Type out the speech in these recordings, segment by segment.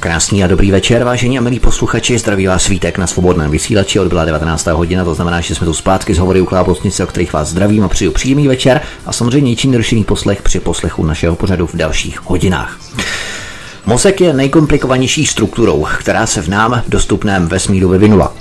Krásný a dobrý večer, vážení a milí posluchači. Zdraví vás svítek na svobodném vysílači. Odbyla 19. hodina, to znamená, že jsme tu zpátky z hovory u Klábosnice, o kterých vás zdravím a přeju příjemný večer a samozřejmě ničím nerušený poslech při poslechu našeho pořadu v dalších hodinách. Mozek je nejkomplikovanější strukturou, která se v nám dostupném vesmíru vyvinula.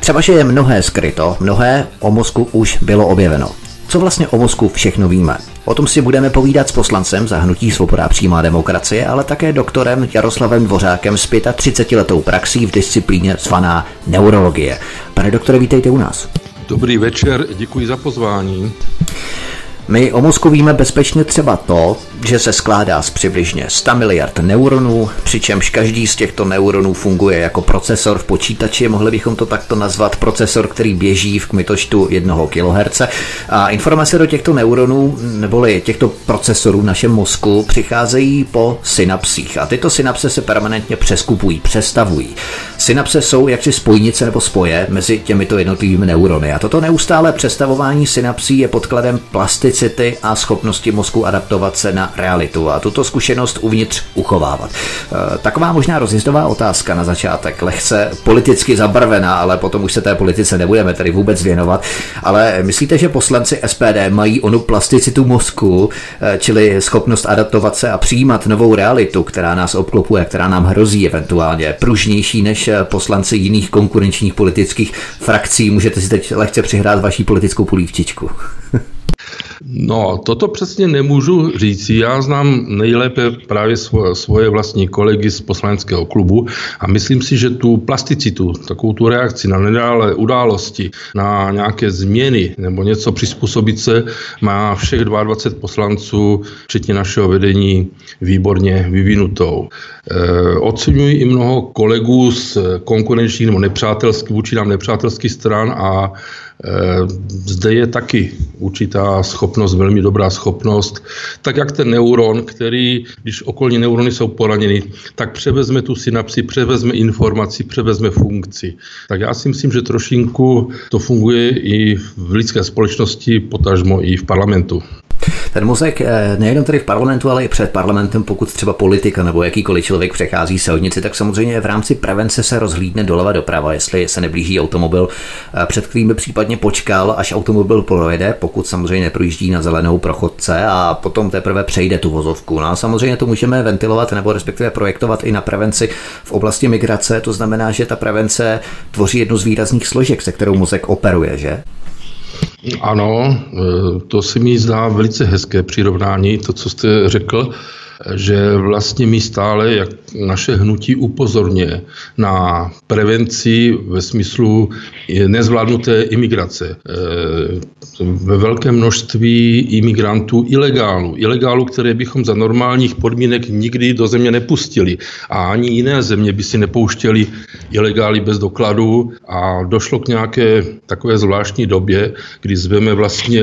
Třeba, že je mnohé skryto, mnohé o mozku už bylo objeveno. Co vlastně o mozku všechno víme? O tom si budeme povídat s poslancem za hnutí Svoboda přímá demokracie, ale také doktorem Jaroslavem Dvořákem s 35 letou praxí v disciplíně zvaná neurologie. Pane doktore, vítejte u nás. Dobrý večer, děkuji za pozvání. My o mozku víme bezpečně třeba to, že se skládá z přibližně 100 miliard neuronů, přičemž každý z těchto neuronů funguje jako procesor v počítači, mohli bychom to takto nazvat procesor, který běží v kmitočtu 1 kHz. A informace do těchto neuronů, neboli těchto procesorů v našem mozku, přicházejí po synapsích. A tyto synapse se permanentně přeskupují, přestavují. Synapse jsou jaksi spojnice nebo spoje mezi těmito jednotlivými neurony. A toto neustále přestavování synapsí je podkladem plasticity a schopnosti mozku adaptovat se na realitu a tuto zkušenost uvnitř uchovávat. E, taková možná rozjezdová otázka na začátek, lehce politicky zabarvená, ale potom už se té politice nebudeme tedy vůbec věnovat. Ale myslíte, že poslanci SPD mají onu plasticitu mozku, e, čili schopnost adaptovat se a přijímat novou realitu, která nás obklopuje, která nám hrozí eventuálně, pružnější než poslanci jiných konkurenčních politických frakcí? Můžete si teď lehce přihrát vaší politickou polívčičku. No, toto přesně nemůžu říct. Já znám nejlépe právě svoje, vlastní kolegy z poslaneckého klubu a myslím si, že tu plasticitu, takovou tu reakci na nedále události, na nějaké změny nebo něco přizpůsobit se, má všech 22 poslanců, včetně našeho vedení, výborně vyvinutou. E, oceňuji i mnoho kolegů z konkurenčních nebo nepřátelských, vůči nám nepřátelských stran a zde je taky určitá schopnost, velmi dobrá schopnost, tak jak ten neuron, který, když okolní neurony jsou poraněny, tak převezme tu synapsi, převezme informaci, převezme funkci. Tak já si myslím, že trošinku to funguje i v lidské společnosti, potažmo i v parlamentu. Ten mozek eh, nejenom tady v parlamentu, ale i před parlamentem, pokud třeba politika nebo jakýkoliv člověk přechází silnici, tak samozřejmě v rámci prevence se rozhlídne doleva doprava, jestli se neblíží automobil, eh, před kterým by případně počkal, až automobil projede, pokud samozřejmě neprojíždí na zelenou prochodce a potom teprve přejde tu vozovku. No a samozřejmě to můžeme ventilovat nebo respektive projektovat i na prevenci v oblasti migrace, to znamená, že ta prevence tvoří jednu z výrazných složek, se kterou mozek operuje, že? Ano, e, to se mi zdá velice hezké přirovnání, to, co jste řekl že vlastně mi stále, jak naše hnutí upozorně na prevenci ve smyslu nezvládnuté imigrace. E, ve velkém množství imigrantů ilegálů, ilegálů, které bychom za normálních podmínek nikdy do země nepustili. A ani jiné země by si nepouštěli ilegály bez dokladu a došlo k nějaké takové zvláštní době, kdy zveme vlastně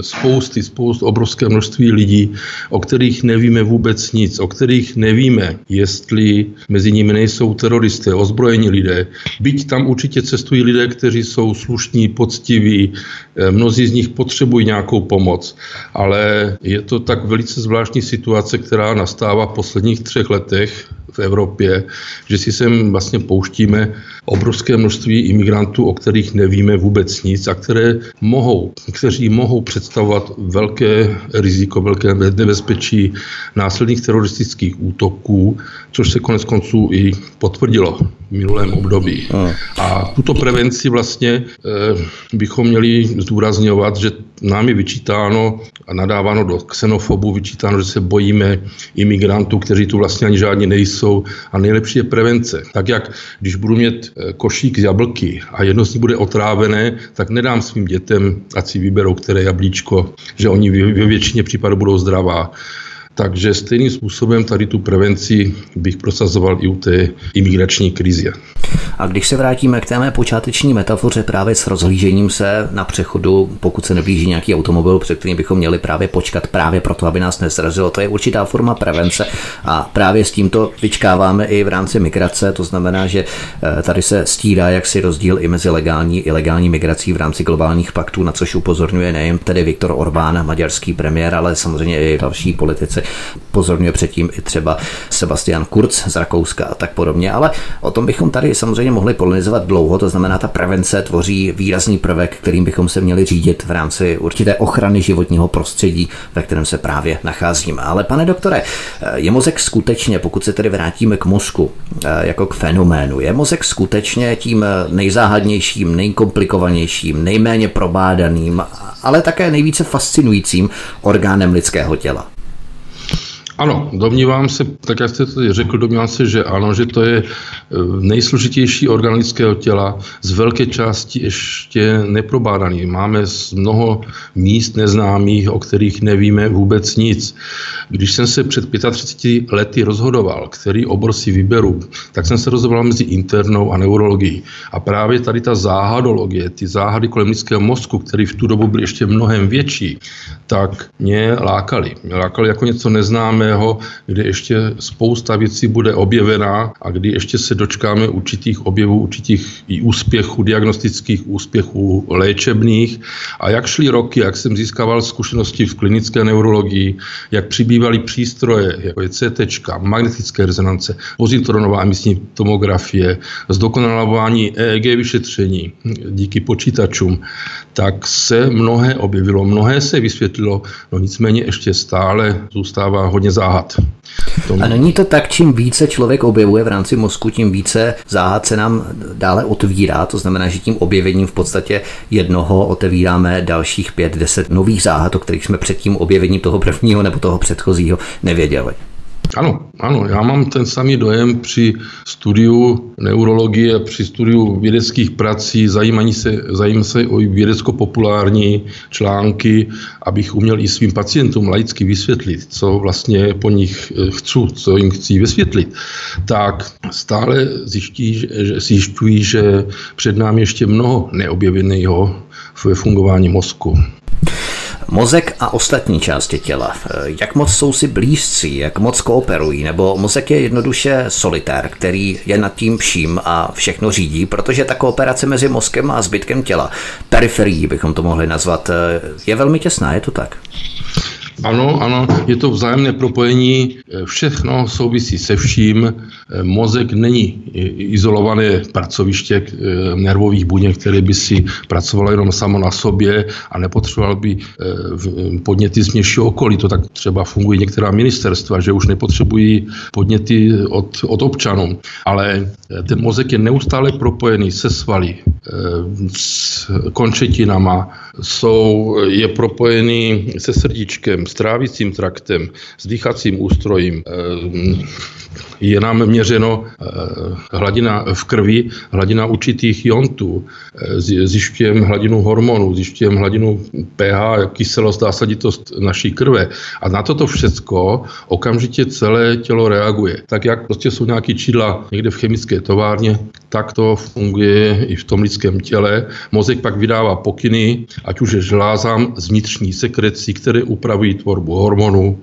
spousty, spousty, obrovské množství lidí, o kterých nevíme vůbec nic, o kterých nevíme, jestli mezi nimi nejsou teroristé, ozbrojení lidé. Byť tam určitě cestují lidé, kteří jsou slušní, poctiví, eh, mnozí z nich potřebují nějakou pomoc, ale je to tak velice zvláštní situace, která nastává v posledních třech letech v Evropě, že si sem vlastně pouštíme obrovské množství imigrantů, o kterých nevíme vůbec nic a které mohou, kteří mohou představovat velké riziko, velké nebezpečí následných teroristických útoků, což se konec konců i potvrdilo v minulém období. A tuto prevenci vlastně eh, bychom měli zdůrazňovat, že nám je vyčítáno a nadáváno do xenofobu, vyčítáno, že se bojíme imigrantů, kteří tu vlastně ani žádní nejsou. A nejlepší je prevence. Tak jak když budu mít eh, košík z jablky a jedno z nich bude otrávené, tak nedám svým dětem, ať si vyberou, které jablíčko, že oni ve většině případů budou zdravá. Takže stejným způsobem tady tu prevenci bych prosazoval i u té imigrační krize. A když se vrátíme k té mé počáteční metafoře právě s rozhlížením se na přechodu, pokud se neblíží nějaký automobil, před kterým bychom měli právě počkat právě proto, aby nás nezrazilo, to je určitá forma prevence a právě s tímto vyčkáváme i v rámci migrace, to znamená, že eh, tady se stírá jaksi rozdíl i mezi legální a ilegální migrací v rámci globálních paktů, na což upozorňuje nejen tedy Viktor Orbán, maďarský premiér, ale samozřejmě i další politici Pozorňuje předtím i třeba Sebastian Kurz z Rakouska a tak podobně, ale o tom bychom tady samozřejmě mohli polinizovat dlouho, to znamená, ta prevence tvoří výrazný prvek, kterým bychom se měli řídit v rámci určité ochrany životního prostředí, ve kterém se právě nacházíme. Ale pane doktore, je mozek skutečně, pokud se tedy vrátíme k mozku jako k fenoménu, je mozek skutečně tím nejzáhadnějším, nejkomplikovanějším, nejméně probádaným, ale také nejvíce fascinujícím orgánem lidského těla? Ano, domnívám se, tak jak jste to řekl, domnívám se, že ano, že to je e, nejsložitější orgán lidského těla, z velké části ještě neprobádaný. Máme mnoho míst neznámých, o kterých nevíme vůbec nic. Když jsem se před 35 lety rozhodoval, který obor si vyberu, tak jsem se rozhodoval mezi internou a neurologií. A právě tady ta záhadologie, ty záhady kolem lidského mozku, který v tu dobu byl ještě mnohem větší, tak mě lákali. Mě lákali jako něco neznámého, kde ještě spousta věcí bude objevená a kdy ještě se dočkáme určitých objevů, určitých i úspěchů, diagnostických úspěchů léčebných. A jak šly roky, jak jsem získával zkušenosti v klinické neurologii, jak přibývaly přístroje, jako je CT, magnetické rezonance, pozitronová emisní tomografie, zdokonalování EEG vyšetření díky počítačům, tak se mnohé objevilo, mnohé se vysvětlilo, no nicméně ještě stále zůstává hodně záhad. Tomu. A není to tak, čím více člověk objevuje v rámci mozku, tím více záhad se nám dále otvírá, to znamená, že tím objevením v podstatě jednoho otevíráme dalších pět, deset nových záhad, o kterých jsme před tím objevením toho prvního nebo toho předchozího nevěděli. Ano, ano, já mám ten samý dojem při studiu neurologie, při studiu vědeckých prací, zajímaní se, zajímám se o vědecko-populární články, abych uměl i svým pacientům laicky vysvětlit, co vlastně po nich eh, chci, co jim chci vysvětlit, tak stále zjiští, že, zjišťují, že před námi ještě mnoho neobjeveného ve fungování mozku. Mozek a ostatní části těla. Jak moc jsou si blízcí, jak moc kooperují, nebo mozek je jednoduše solitér, který je nad tím vším a všechno řídí, protože ta kooperace mezi mozkem a zbytkem těla, periferií bychom to mohli nazvat, je velmi těsná, je to tak? Ano, ano, je to vzájemné propojení, všechno souvisí se vším. Mozek není izolované pracoviště eh, nervových buněk, které by si pracovalo jenom samo na sobě a nepotřeboval by eh, podněty z mějšího okolí. To tak třeba fungují některá ministerstva, že už nepotřebují podněty od, od občanů. Ale eh, ten mozek je neustále propojený se svaly, s končetinama, jsou, je propojený se srdíčkem, s trávicím traktem, s dýchacím ústrojím. Je nám měřeno eh, hladina v krvi, hladina určitých jontů, eh, zjišťujeme hladinu hormonů, zjišťujeme hladinu pH, kyselost a saditost naší krve. A na toto všecko okamžitě celé tělo reaguje. Tak jak prostě jsou nějaký čídla někde v chemické továrně, tak to funguje i v tom lidském těle. Mozek pak vydává pokyny, ať už je žlázám z vnitřní sekrecí, které upravují tvorbu hormonů,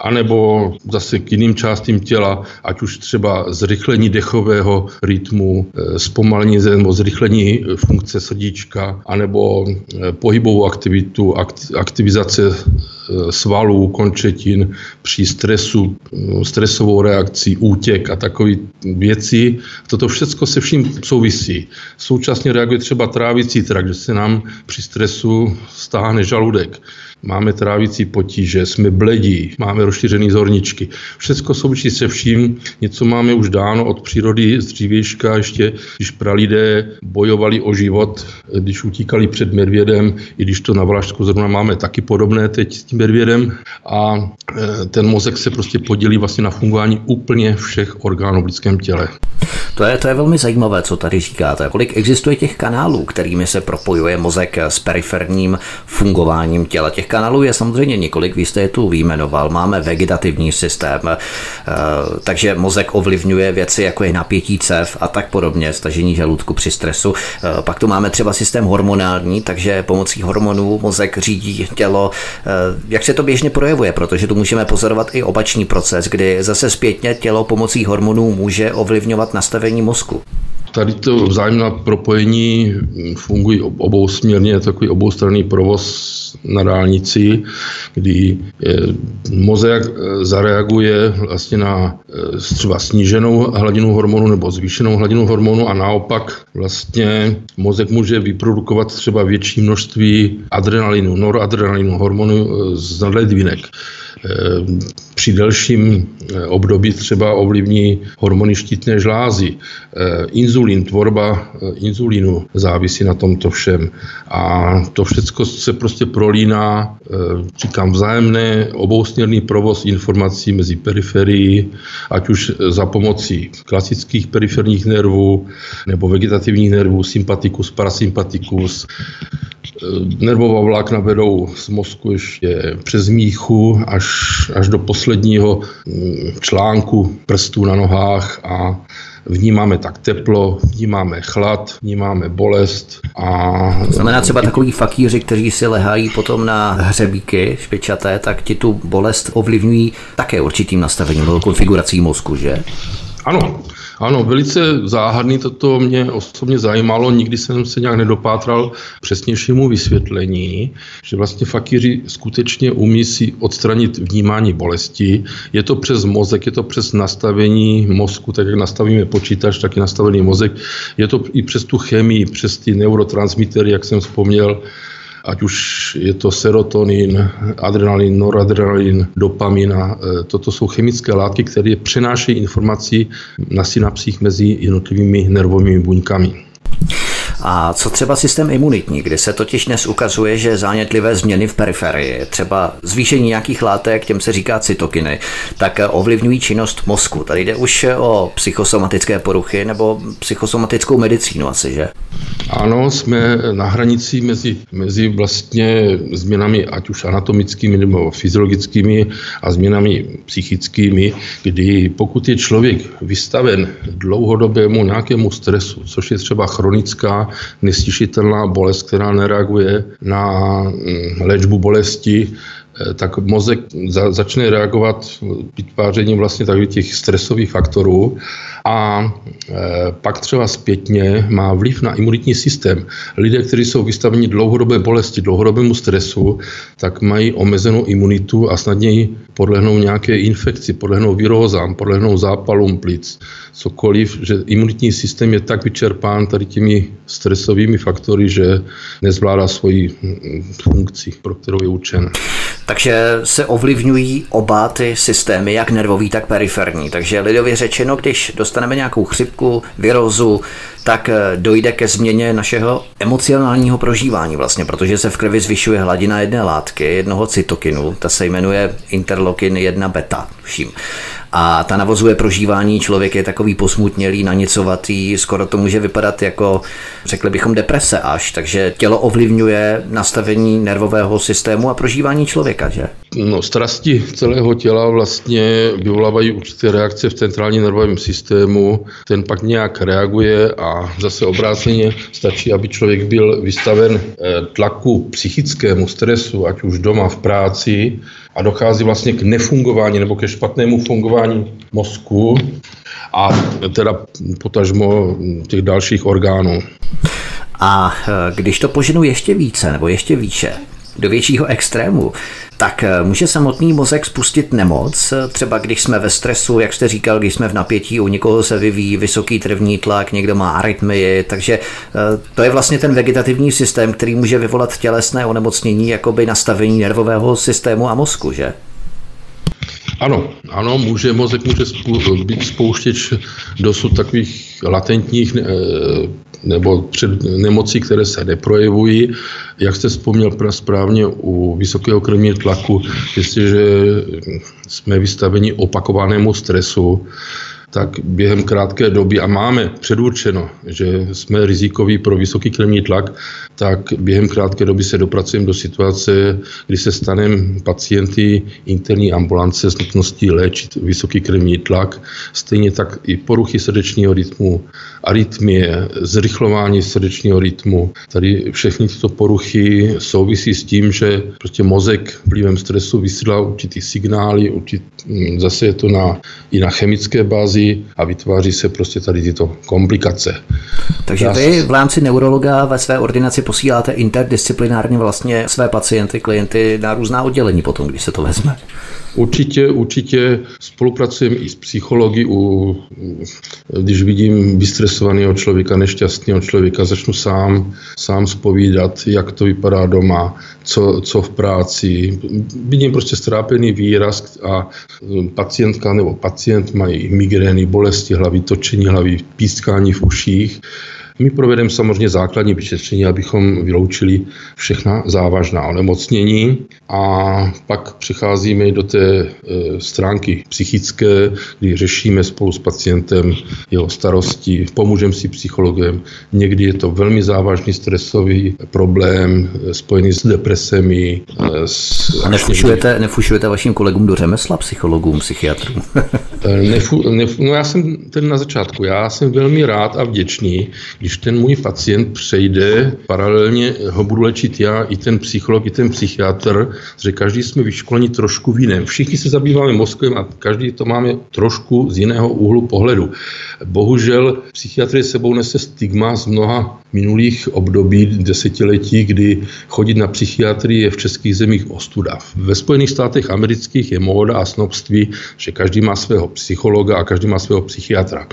anebo zase k jiným částím těla, ať už třeba zrychlení dechového rytmu, eh, zpomalení nebo zrychlení funkce srdíčka, anebo eh, pohybovou aktivitu, aktivizace eh, svalů, končetin při stresu, stresovou reakcí, útěk a takové věci. Toto všechno se vším souvisí. Současně reaguje třeba trávicí trakt, že se nám při stresu stáhne žaludek máme trávicí potíže, jsme bledí, máme rozšířený zorničky. Všecko souvisí se vším, něco máme už dáno od přírody z dřívějška, ještě když pralidé bojovali o život, když utíkali před medvědem, i když to na Valašsku zrovna máme taky podobné teď s tím medvědem a e, ten mozek se prostě podělí vlastně na fungování úplně všech orgánů v lidském těle. To je, to je velmi zajímavé, co tady říkáte. Kolik existuje těch kanálů, kterými se propojuje mozek s periferním fungováním těla? Těch kanálů je samozřejmě několik, vy jste je tu výjmenoval. Máme vegetativní systém, eh, takže mozek ovlivňuje věci, jako je napětí cev a tak podobně, stažení žaludku při stresu. Eh, pak tu máme třeba systém hormonální, takže pomocí hormonů mozek řídí tělo. Jak se to běžně projevuje, protože tu můžeme pozorovat i opačný proces, kdy zase zpětně tělo pomocí hormonů může ovlivňovat nastavení mozku. Tady to vzájemná propojení fungují obousměrně, takový oboustranný provoz na dálnici, kdy mozek zareaguje vlastně na třeba sníženou hladinu hormonu nebo zvýšenou hladinu hormonu a naopak vlastně mozek může vyprodukovat třeba větší množství adrenalinu, noradrenalinu, hormonu z nadledvinek. Eh, při delším eh, období třeba ovlivní hormony štítné žlázy. Eh, inzulín, tvorba inzulínu závisí na tomto všem. A to všechno se prostě prolíná, říkám, vzájemné obousměrný provoz informací mezi periferií, ať už za pomocí klasických periferních nervů nebo vegetativních nervů, sympatikus, parasympatikus, nervová vlákna vedou z mozku ještě přes míchu až, až do posledního mm, článku prstů na nohách a vnímáme tak teplo, vnímáme chlad, vnímáme bolest a... To znamená třeba takový fakíři, kteří si lehají potom na hřebíky špičaté, tak ti tu bolest ovlivňují také určitým nastavením nebo konfigurací mozku, že? Ano, ano, velice záhadný toto mě osobně zajímalo, nikdy jsem se nějak nedopátral přesnějšímu vysvětlení, že vlastně fakíři skutečně umí si odstranit vnímání bolesti. Je to přes mozek, je to přes nastavení mozku, tak jak nastavíme počítač, tak i nastavený mozek. Je to i přes tu chemii, přes ty neurotransmitery, jak jsem vzpomněl, ať už je to serotonin, adrenalin, noradrenalin, dopamin a e, toto jsou chemické látky, které přenášejí informaci na synapsích mezi jednotlivými nervovými buňkami. A co třeba systém imunitní, kdy se totiž dnes ukazuje, že zánětlivé změny v periferii, třeba zvýšení nějakých látek, těm se říká cytokiny, tak ovlivňují činnost mozku. Tady jde už o psychosomatické poruchy nebo psychosomatickou medicínu asi, že? Ano, jsme na hranici mezi, mezi vlastně změnami ať už anatomickými nebo fyziologickými a změnami psychickými, kdy pokud je člověk vystaven dlouhodobému nějakému stresu, což je třeba chronická nestěšitelná bolest, která nereaguje na mm, léčbu bolesti, tak mozek za, začne reagovat vytvářením vlastně takových těch stresových faktorů a e, pak třeba zpětně má vliv na imunitní systém. Lidé, kteří jsou vystaveni dlouhodobé bolesti, dlouhodobému stresu, tak mají omezenou imunitu a snadněji podlehnou nějaké infekci, podlehnou virózám, podlehnou zápalům plic, cokoliv, že imunitní systém je tak vyčerpán tady těmi stresovými faktory, že nezvládá svoji mm, funkci, pro kterou je učen. Takže se ovlivňují oba ty systémy, jak nervový, tak periferní. Takže lidově řečeno, když dostaneme nějakou chřipku, virózu, tak eh, dojde ke změně našeho emocionálního prožívání vlastně, protože se v krvi zvyšuje hladina jedné látky, jednoho cytokinu, ta se jmenuje interlokin 1 beta, vším a ta navozuje prožívání. Člověk je takový posmutnělý, nanicovatý, skoro to může vypadat jako, řekli bychom, deprese až, takže tělo ovlivňuje nastavení nervového systému a prožívání člověka, že? No, strasti celého těla vlastně vyvolávají určité reakce v centrálním nervovém systému, ten pak nějak reaguje a zase obráceně stačí, aby člověk byl vystaven eh, tlaku psychickému stresu, ať už doma v práci, a dochází vlastně k nefungování nebo ke špatnému fungování mozku a teda potažmo těch dalších orgánů. A eh, když to poženu ještě více nebo ještě výše, do většího extrému, tak eh, může samotný mozek spustit nemoc, třeba když jsme ve stresu, jak jste říkal, když jsme v napětí, u někoho se vyvíjí vysoký trvní tlak, někdo má arytmii, takže eh, to je vlastně ten vegetativní systém, který může vyvolat tělesné onemocnění, jakoby nastavení nervového systému a mozku, že? Ano, ano, může, mozek může být spouštěč dosud takových latentních eh, nebo před nemocí, které se neprojevují. Jak jste vzpomněl správně u vysokého krevního tlaku, jestliže jsme vystaveni opakovanému stresu, tak během krátké doby, a máme předurčeno, že jsme rizikoví pro vysoký krevní tlak, tak během krátké doby se dopracujeme do situace, kdy se staneme pacienty interní ambulance s nutností léčit vysoký krevní tlak, stejně tak i poruchy srdečního rytmu, arytmie, zrychlování srdečního rytmu. Tady všechny tyto poruchy souvisí s tím, že prostě mozek vlivem stresu vysílá určitý signály, určitý, zase je to na, i na chemické bázi, a vytváří se prostě tady tyto komplikace. Takže vy v rámci neurologa ve své ordinaci posíláte interdisciplinárně vlastně své pacienty, klienty na různá oddělení potom, když se to vezme? Určitě, určitě spolupracujeme i s psychologi. U, když vidím vystresovaného člověka, nešťastného člověka, začnu sám, sám spovídat, jak to vypadá doma, co, co v práci. Vidím prostě strápený výraz a pacientka nebo pacient mají migrény, bolesti hlavy, točení hlavy, pískání v uších my provedeme samozřejmě základní vyšetření, abychom vyloučili všechna závažná onemocnění a pak přecházíme do té e, stránky psychické, kdy řešíme spolu s pacientem jeho starosti, pomůžeme si psychologem. Někdy je to velmi závažný stresový problém e, spojený s depresemi. E, s, a nefušujete, někdy... nefušujete vašim kolegům do řemesla, psychologům, psychiatrům? nefu, nef, no já jsem ten na začátku. Já jsem velmi rád a vděčný, když ten můj pacient přejde, paralelně ho budu léčit já, i ten psycholog, i ten psychiatr, že každý jsme vyškoleni trošku v jiném. Všichni se zabýváme mozkem a každý to máme trošku z jiného úhlu pohledu. Bohužel psychiatrie sebou nese stigma z mnoha minulých období desetiletí, kdy chodit na psychiatrii je v českých zemích ostuda. Ve Spojených státech amerických je móda a snobství, že každý má svého psychologa a každý má svého psychiatra.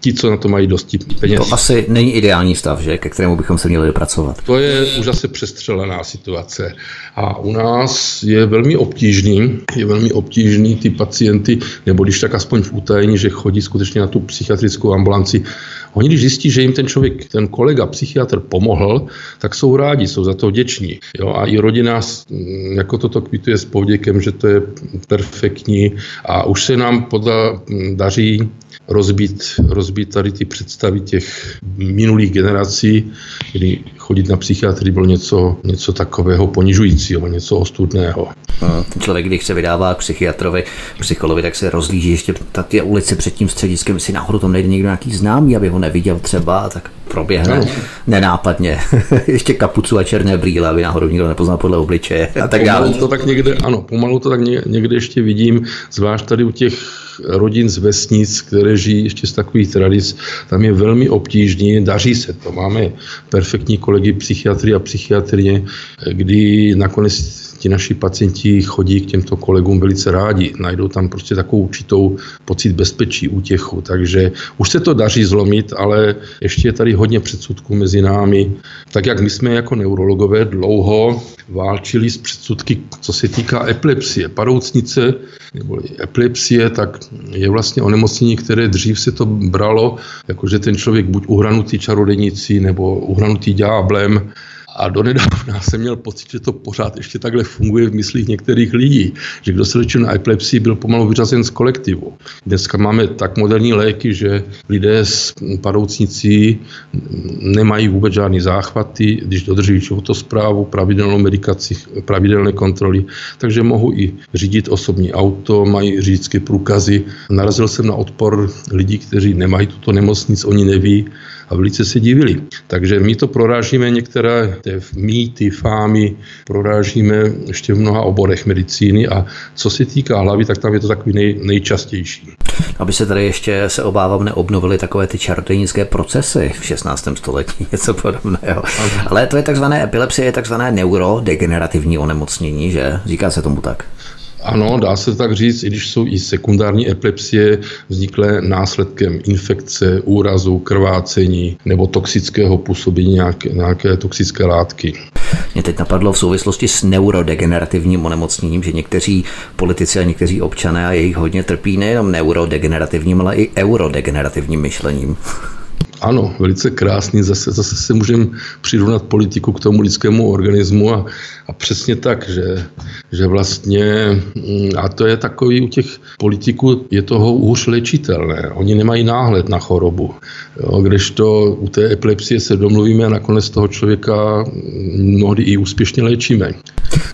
Ti, co na to mají dosti peněz. To asi není ideální stav, že? ke kterému bychom se měli dopracovat. To je už zase přestřelená situace. A u nás je velmi obtížný, je velmi obtížný ty pacienty, nebo když tak aspoň v utajení, že chodí skutečně na tu psychiatrickou ambulanci. Oni, když zjistí, že jim ten člověk, ten kolega, psychiatr pomohl, tak jsou rádi, jsou za to vděční. Jo? A i rodina jako toto kvituje s povděkem, že to je perfektní a už se nám poda, daří rozbít, rozbít tady ty představy těch minulých generací, kdy chodit na psychiatrii bylo něco, něco takového ponižujícího, něco ostudného. Ten člověk, když se vydává k psychiatrovi, psycholovi, tak se rozlíží ještě ta ty ulice před tím střediskem, jestli náhodou tam nejde někdo nějaký známý, aby ho neviděl třeba, tak proběhne no. nenápadně. ještě kapucu a černé brýle, aby náhodou nikdo nepoznal podle obličeje a tak dále. to tak někde, ano, pomalu to tak někde ještě vidím, zvlášť tady u těch rodin z vesnic, které žijí ještě z takových tradic, tam je velmi obtížný, daří se to. Máme perfektní kolegy psychiatry a psychiatrie, kdy nakonec ti naši pacienti chodí k těmto kolegům velice rádi. Najdou tam prostě takovou určitou pocit bezpečí, útěchu. Takže už se to daří zlomit, ale ještě je tady hodně předsudků mezi námi. Tak jak my jsme jako neurologové dlouho válčili s předsudky, co se týká epilepsie. Padoucnice nebo epilepsie, tak je vlastně onemocnění, které dřív se to bralo, jakože ten člověk buď uhranutý čarodejnicí nebo uhranutý ďáblem, a donedávna jsem měl pocit, že to pořád ještě takhle funguje v myslích některých lidí, že kdo se léčil na epilepsii, byl pomalu vyřazen z kolektivu. Dneska máme tak moderní léky, že lidé s padoucnicí nemají vůbec žádný záchvaty, když dodržují životosprávu, pravidelnou medikaci, pravidelné kontroly, takže mohu i řídit osobní auto, mají řidičské průkazy. Narazil jsem na odpor lidí, kteří nemají tuto nemocnic, oni neví, a velice se divili. Takže my to prorážíme některé té mýty, fámy, prorážíme ještě v mnoha oborech medicíny a co se týká hlavy, tak tam je to takový nej, nejčastější. Aby se tady ještě, se obávám, neobnovily takové ty čarodějnické procesy v 16. století, něco podobného. Ale to je takzvané epilepsie, je takzvané neurodegenerativní onemocnění, že? Říká se tomu tak. Ano, dá se tak říct, i když jsou i sekundární epilepsie vzniklé následkem infekce, úrazu, krvácení nebo toxického působení nějaké, nějaké toxické látky. Mě teď napadlo v souvislosti s neurodegenerativním onemocněním, že někteří politici a někteří občané a jejich hodně trpí nejenom neurodegenerativním, ale i eurodegenerativním myšlením. Ano, velice krásný. Zase, zase se můžeme přirovnat politiku k tomu lidskému organismu a, a přesně tak, že, že vlastně, mm, a to je takový u těch politiků, je toho už léčitelné. Oni nemají náhled na chorobu. Jo, kdežto u té epilepsie se domluvíme a nakonec toho člověka mnohdy i úspěšně léčíme.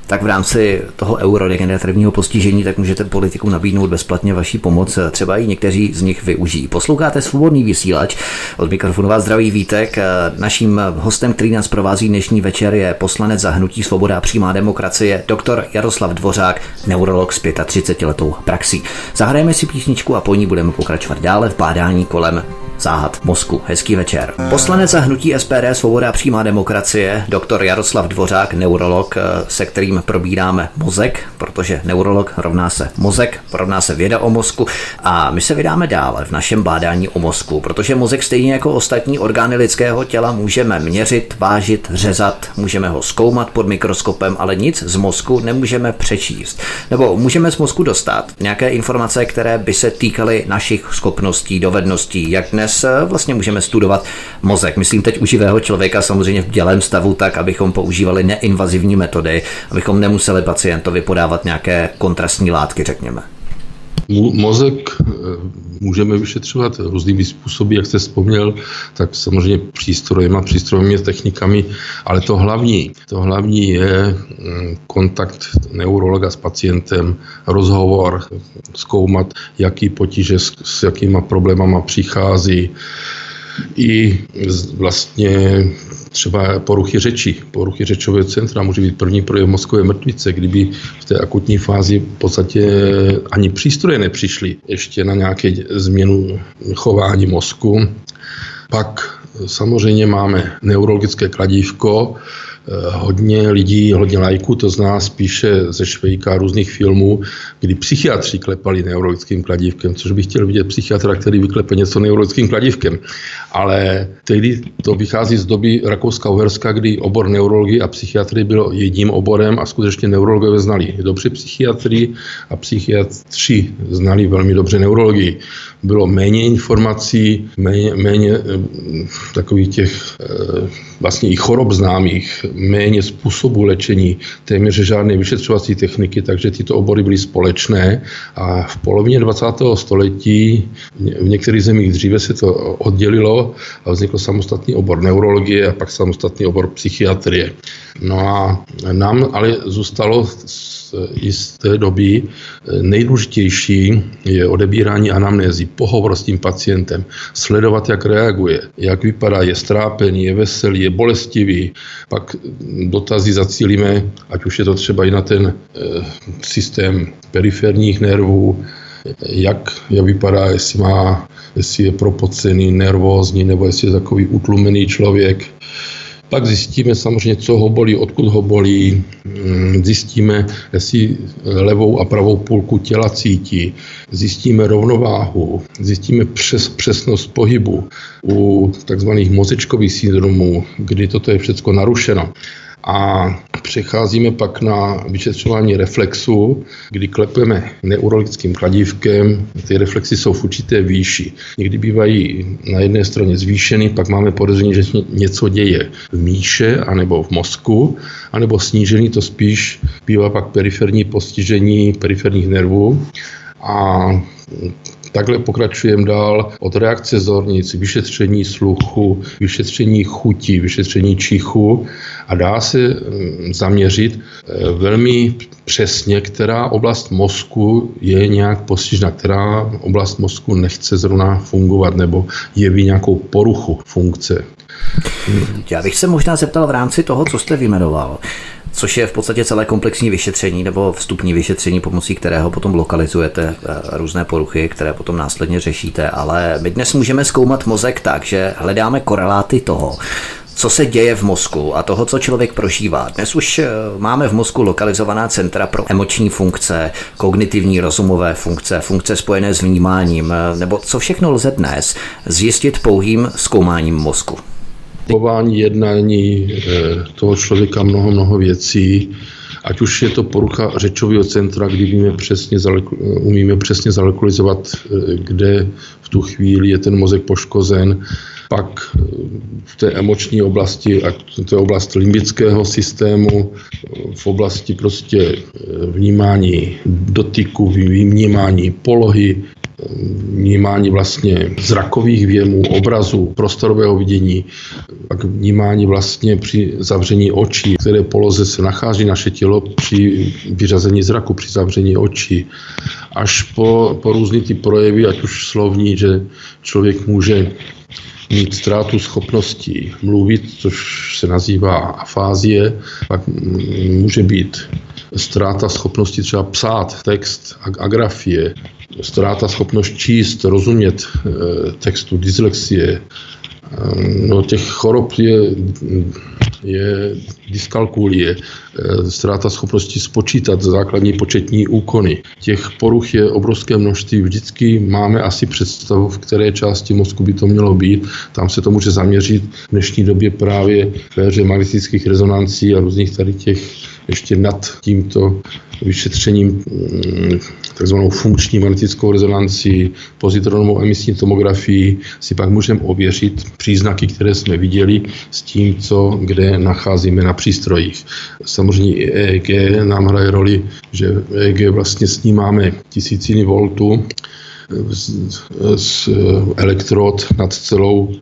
Tak v rámci toho eurodegenerativního postižení tak můžete politikům nabídnout bezplatně vaší pomoc. Třeba i někteří z nich využijí. Posloucháte svobodný vysílač. Od mikrofonu vás zdraví Vítek. Naším hostem, který nás provází dnešní večer, je poslanec za hnutí Svoboda a přímá demokracie, doktor Jaroslav Dvořák, neurolog s 35 letou praxí. Zahrajeme si písničku a po ní budeme pokračovat dále v bádání kolem záhad mozku. Hezký večer. Poslanec za hnutí SPD Svoboda přímá demokracie, doktor Jaroslav Dvořák, neurolog, eh, se kterým probíráme mozek, protože neurolog rovná se mozek, rovná se věda o mozku a my se vydáme dále v našem bádání o mozku, protože mozek stejně jako ostatní orgány lidského těla můžeme měřit, vážit, řezat, můžeme ho zkoumat pod mikroskopem, ale nic z mozku nemůžeme přečíst. Nebo můžeme z mozku dostat nějaké informace, které by se týkaly našich schopností, dovedností, jak dnes dnes eh, vlastně můžeme studovat mozek. Myslím teď u živého člověka samozřejmě v dělém stavu tak, abychom používali neinvazivní metody, abychom nemuseli pacientovi podávat nějaké kontrastní látky, řekněme. Mozek eh, můžeme vyšetřovat různými způsoby, jak jste vzpomněl, tak samozřejmě přístrojem a přístrojovými technikami, ale to hlavní, to hlavní je mm, kontakt neurologa s pacientem, rozhovor, zkoumat, jaký potíže s, s jakýma problémama přichází, i vlastně třeba poruchy řeči, poruchy řečového centra může být první projev mozkové mrtvice, kdyby v té akutní fázi v podstatě ani přístroje nepřišly ještě na nějaké změnu chování mozku. Pak samozřejmě máme neurologické kladívko, hodně lidí, hodně lajků to zná spíše ze Švejka různých filmů, kdy psychiatři klepali neurologickým kladívkem, což bych chtěl vidět psychiatra, který vyklepe něco neurologickým kladívkem. Ale tehdy to vychází z doby Rakouska-Uherska, kdy obor neurologie a psychiatry byl jedním oborem a skutečně neurologové znali dobře psychiatrii a psychiatři znali velmi dobře neurologii. Bylo méně informací, méně, méně eh, takových těch eh, vlastně i chorob známých, méně způsobů léčení, téměř žádné vyšetřovací techniky, takže tyto obory byly společné a v polovině 20. století v některých zemích dříve se to oddělilo a vznikl samostatný obor neurologie a pak samostatný obor psychiatrie. No a nám ale zůstalo i z té doby eh, nejdůležitější je odebírání anamnézy, pohovor s tím pacientem, sledovat, jak reaguje, jak vypadá, je strápený, je veselý, je bolestivý. Pak dotazy zacílíme, ať už je to třeba i na ten e, systém periferních nervů, jak, jak vypadá, jestli má jestli je propocený, nervózní, nebo jestli je takový utlumený člověk. Pak zjistíme samozřejmě, co ho bolí, odkud ho bolí, mm, zjistíme, jestli levou a pravou půlku těla cítí, zjistíme rovnováhu, zjistíme přes, přesnost pohybu u takzvaných mozečkových syndromů, kdy toto je všechno narušeno. A přecházíme pak na vyšetřování reflexu, kdy klepeme neurologickým kladívkem. Ty reflexy jsou v určité výši. Někdy bývají na jedné straně zvýšeny, pak máme podezření, že něco děje v míše anebo v mozku, anebo snížený to spíš bývá pak periferní postižení periferních nervů. A Takhle pokračujeme dál od reakce zornic, vyšetření sluchu, vyšetření chuti, vyšetření čichu a dá se mm, zaměřit eh, velmi přesně, která oblast mozku je nějak postižena, která oblast mozku nechce zrovna fungovat nebo jeví nějakou poruchu funkce. Já bych se možná zeptal v rámci toho, co jste vymenoval což je v podstatě celé komplexní vyšetření nebo vstupní vyšetření, pomocí kterého potom lokalizujete eh, různé poruchy, které potom následně řešíte. Ale my dnes můžeme zkoumat mozek tak, že hledáme koreláty toho, co se děje v mozku a toho, co člověk prožívá. Dnes už eh, máme v mozku lokalizovaná centra pro emoční funkce, kognitivní rozumové funkce, funkce spojené s vnímáním, eh, nebo co všechno lze dnes zjistit pouhým zkoumáním mozku chování, jednání eh, toho člověka mnoho, mnoho věcí, ať už je to porucha řečového centra, kdy víme přesně, umíme přesně zalokalizovat, eh, kde v tu chvíli je ten mozek poškozen, pak eh, v té emoční oblasti, a to je oblast limbického systému, v oblasti prostě vnímání dotyku, vnímání polohy, vnímání vlastně zrakových věmů, obrazu, prostorového vidění, pak vnímání vlastně při zavření očí, které poloze se nachází naše tělo při vyřazení zraku, při zavření očí, až po, po různý ty projevy, ať už slovní, že člověk může mít ztrátu schopností mluvit, což se nazývá afázie, pak může být ztráta schopnosti třeba psát text, agrafie, ztráta schopnost číst, rozumět eh, textu, dyslexie. Eh, no, těch chorob je je dyskalkulie, eh, ztráta schopnosti spočítat základní početní úkony. Těch poruch je obrovské množství. Vždycky máme asi představu, v které části mozku by to mělo být. Tam se to může zaměřit v dnešní době právě v éře magnetických rezonancí a různých tady těch ještě nad tímto vyšetřením mm, takzvanou funkční magnetickou rezonanci, pozitronovou emisní tomografii si pak můžeme ověřit příznaky, které jsme viděli s tím, co kde nacházíme na přístrojích. Samozřejmě i EEG nám hraje roli, že EEG vlastně snímáme tisíciny voltů, z elektrod nad celou,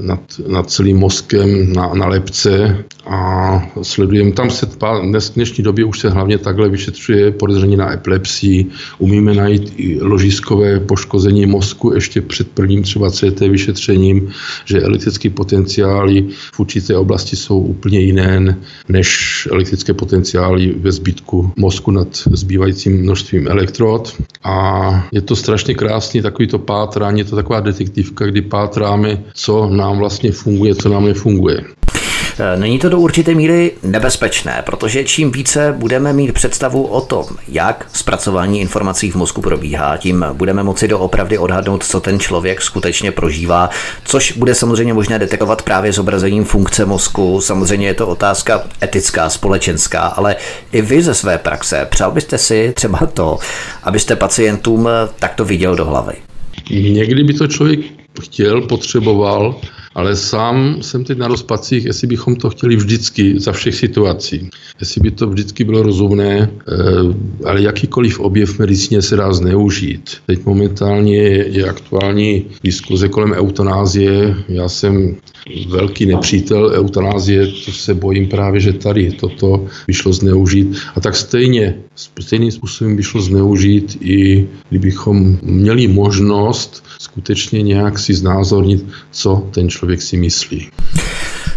nad, nad celým mozkem na, na lepce a sledujeme. Tam se dnes v dnešní době už se hlavně takhle vyšetřuje podezření na epilepsii. Umíme najít i ložiskové poškození mozku ještě před prvním třeba CT vyšetřením, že elektrické potenciály v určité oblasti jsou úplně jiné než elektrické potenciály ve zbytku mozku nad zbývajícím množstvím elektrod. A je to strašně krásný takový to pátrání, je to taková detektivka, kdy pátráme, co nám vlastně funguje, co nám nefunguje. Eh, není to do určité míry nebezpečné, protože čím více budeme mít představu o tom, jak zpracování informací v mozku probíhá, tím budeme moci doopravdy odhadnout, co ten člověk skutečně prožívá, což bude samozřejmě možné detekovat právě zobrazením funkce mozku. Samozřejmě je to otázka etická, společenská, ale i vy ze své praxe přál byste si třeba to, abyste pacientům takto viděl do hlavy. Někdy by to člověk chtěl, potřeboval, ale sám jsem teď na rozpacích, jestli bychom to chtěli vždycky za všech situací. Jestli by to vždycky bylo rozumné, eh, ale jakýkoliv objev medicíně se dá zneužít. Teď momentálně je aktuální diskuze kolem eutanázie. Já jsem velký nepřítel eutanázie, to se bojím právě, že tady toto vyšlo zneužít. A tak stejně, stejným způsobem vyšlo zneužít i kdybychom měli možnost skutečně nějak si znázornit, co ten člověk si myslí.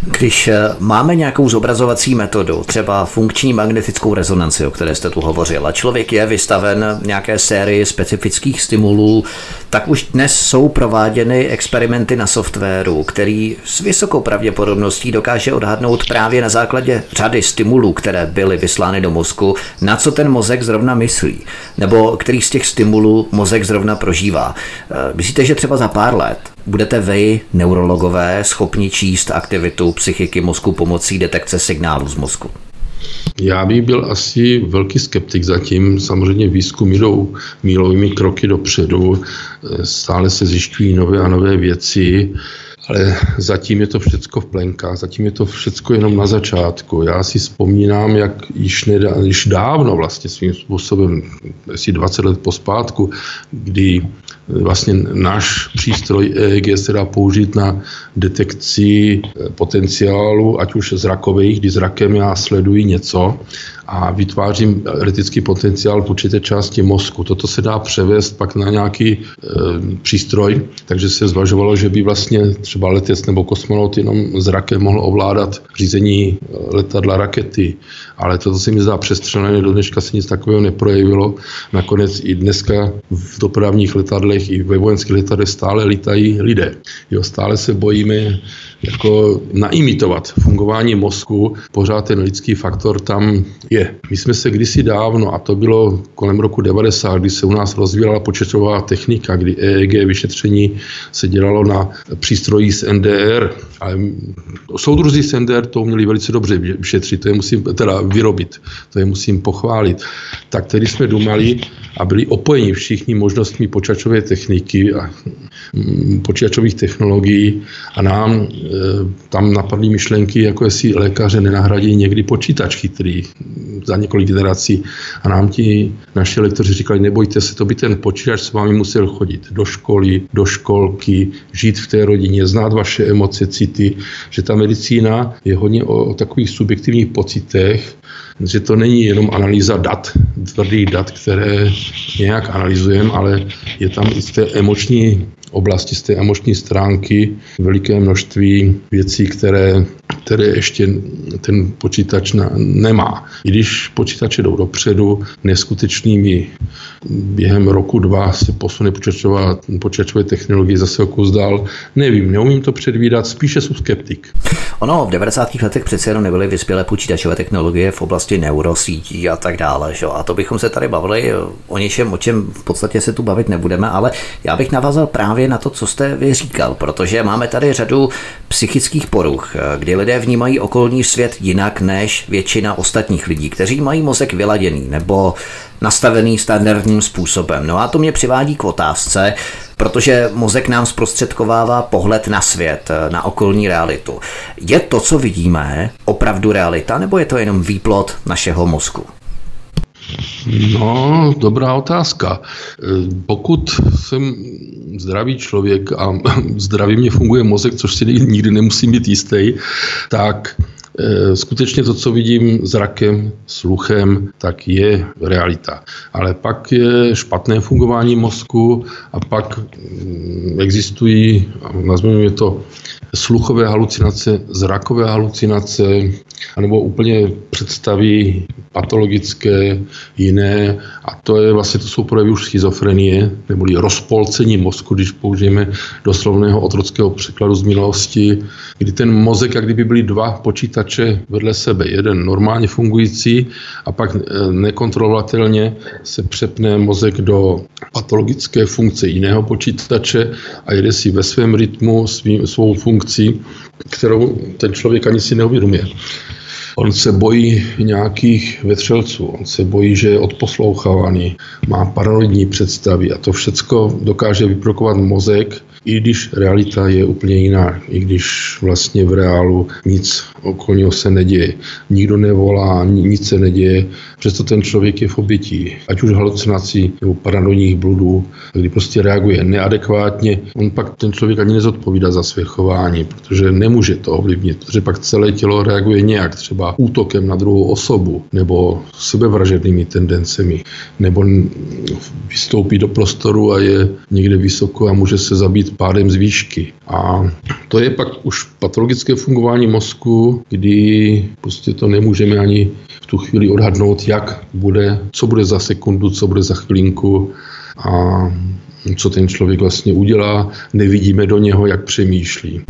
Když eh, máme nějakou zobrazovací metodu, třeba funkční magnetickou rezonanci, o které jste tu hovořil, a člověk je vystaven nějaké sérii specifických stimulů, tak už dnes jsou prováděny experimenty na softwaru, který s vysokou pravděpodobností dokáže odhadnout právě na základě řady stimulů, které byly vyslány do mozku, na co ten mozek zrovna myslí, nebo který z těch stimulů mozek zrovna prožívá. Eh, myslíte, že třeba za pár let budete vy, neurologové, schopni číst aktivitu psychiky mozku pomocí detekce signálu z mozku? Já bych byl asi velký skeptik zatím. Samozřejmě výzkum jdou mílovými kroky dopředu. Stále se zjišťují nové a nové věci ale zatím je to všecko v plenkách, zatím je to všecko jenom na začátku. Já si vzpomínám, jak již, nedá, již dávno vlastně svým způsobem, asi 20 let pospátku, kdy vlastně náš přístroj EEG se dá použít na detekci potenciálu, ať už zrakových, kdy zrakem já sleduji něco a vytvářím elektrický potenciál v určité části mozku. Toto se dá převést pak na nějaký e, přístroj, takže se zvažovalo, že by vlastně třeba letec nebo kosmonaut jenom zrakem mohl ovládat řízení e, letadla rakety. Ale toto se mi zdá přestřelené, do dneška se nic takového neprojevilo. Nakonec i dneska v dopravních letadlech i ve vojenských letadlech stále lítají lidé. Jo, stále se bojíme jako naimitovat fungování mozku, pořád ten lidský faktor tam je. My jsme se kdysi dávno, a to bylo kolem roku 90, kdy se u nás rozvíjela počítačová technika, kdy EEG vyšetření se dělalo na přístroji z NDR. A soudruzi z NDR to uměli velice dobře vyšetřit, to je musím teda vyrobit, to je musím pochválit. Tak tedy jsme dumali a byli opojeni všichni možnostmi počítačové techniky a počítačových technologií a nám e, tam napadly myšlenky, jako jestli lékaře nenahradí někdy počítač chytrý. za několik generací a nám ti naši lektoři říkali, nebojte se, to by ten počítač s vámi musel chodit do školy, do školky, žít v té rodině, znát vaše emoce, city, že ta medicína je hodně o, o takových subjektivních pocitech, že to není jenom analýza dat, tvrdých dat, které nějak analyzujeme, ale je tam i z té emoční oblasti, z té emoční stránky veliké množství věcí, které, které ještě ten počítač na, nemá. I když počítače jdou dopředu, neskutečnými během roku, dva se posune počítačové technologie zase o kus dál. Nevím, neumím to předvídat, spíše jsem skeptik. Ono v 90. letech přece jenom nebyly vyspělé počítačové technologie v oblasti neurosítí a tak dále. Že? A to bychom se tady bavili o něčem, o čem v podstatě se tu bavit nebudeme, ale já bych navázal právě na to, co jste vy říkal, protože máme tady řadu psychických poruch, kdy lidé vnímají okolní svět jinak než většina ostatních lidí, kteří mají mozek vyladěný nebo nastavený standardním způsobem. No a to mě přivádí k otázce, protože mozek nám zprostředkovává pohled na svět, na okolní realitu. Je to, co vidíme, opravdu realita, nebo je to jenom výplot našeho mozku? No, dobrá otázka. Pokud jsem zdravý člověk a zdravý mě funguje mozek, což si nikdy nemusím být jistý, tak Eh, skutečně to, co vidím zrakem, sluchem, tak je realita. Ale pak je špatné fungování mozku a pak mm, existují, nazveme to, sluchové halucinace, zrakové halucinace, anebo úplně představy patologické, jiné. A to je vlastně, to jsou projevy už schizofrenie, neboli rozpolcení mozku, když použijeme doslovného otrockého překladu z minulosti, kdy ten mozek, jak kdyby byly dva počítače vedle sebe. Jeden normálně fungující a pak eh, nekontrolovatelně se přepne mozek do patologické funkce jiného počítače a jede si ve svém rytmu svým, svou funkcí, kterou ten člověk ani si neuvědomuje. On se bojí nějakých vetřelců, on se bojí, že je odposlouchávaný, má paranoidní představy a to všecko dokáže vyprokovat mozek i když realita je úplně jiná, i když vlastně v reálu nic okolo se neděje. Nikdo nevolá, nic se neděje, přesto ten člověk je v obětí, ať už halucinací nebo paranoidních bludů, kdy prostě reaguje neadekvátně, on pak ten člověk ani nezodpovídá za své chování, protože nemůže to ovlivnit, protože pak celé tělo reaguje nějak, třeba útokem na druhou osobu, nebo sebevražednými tendencemi, nebo vystoupí do prostoru a je někde vysoko a může se zabít pádem z výšky. A to je pak už patologické fungování mozku, kdy prostě to nemůžeme ani v tu chvíli odhadnout, jak bude, co bude za sekundu, co bude za chvilinku a co ten člověk vlastně udělá, nevidíme do něho, jak přemýšlí.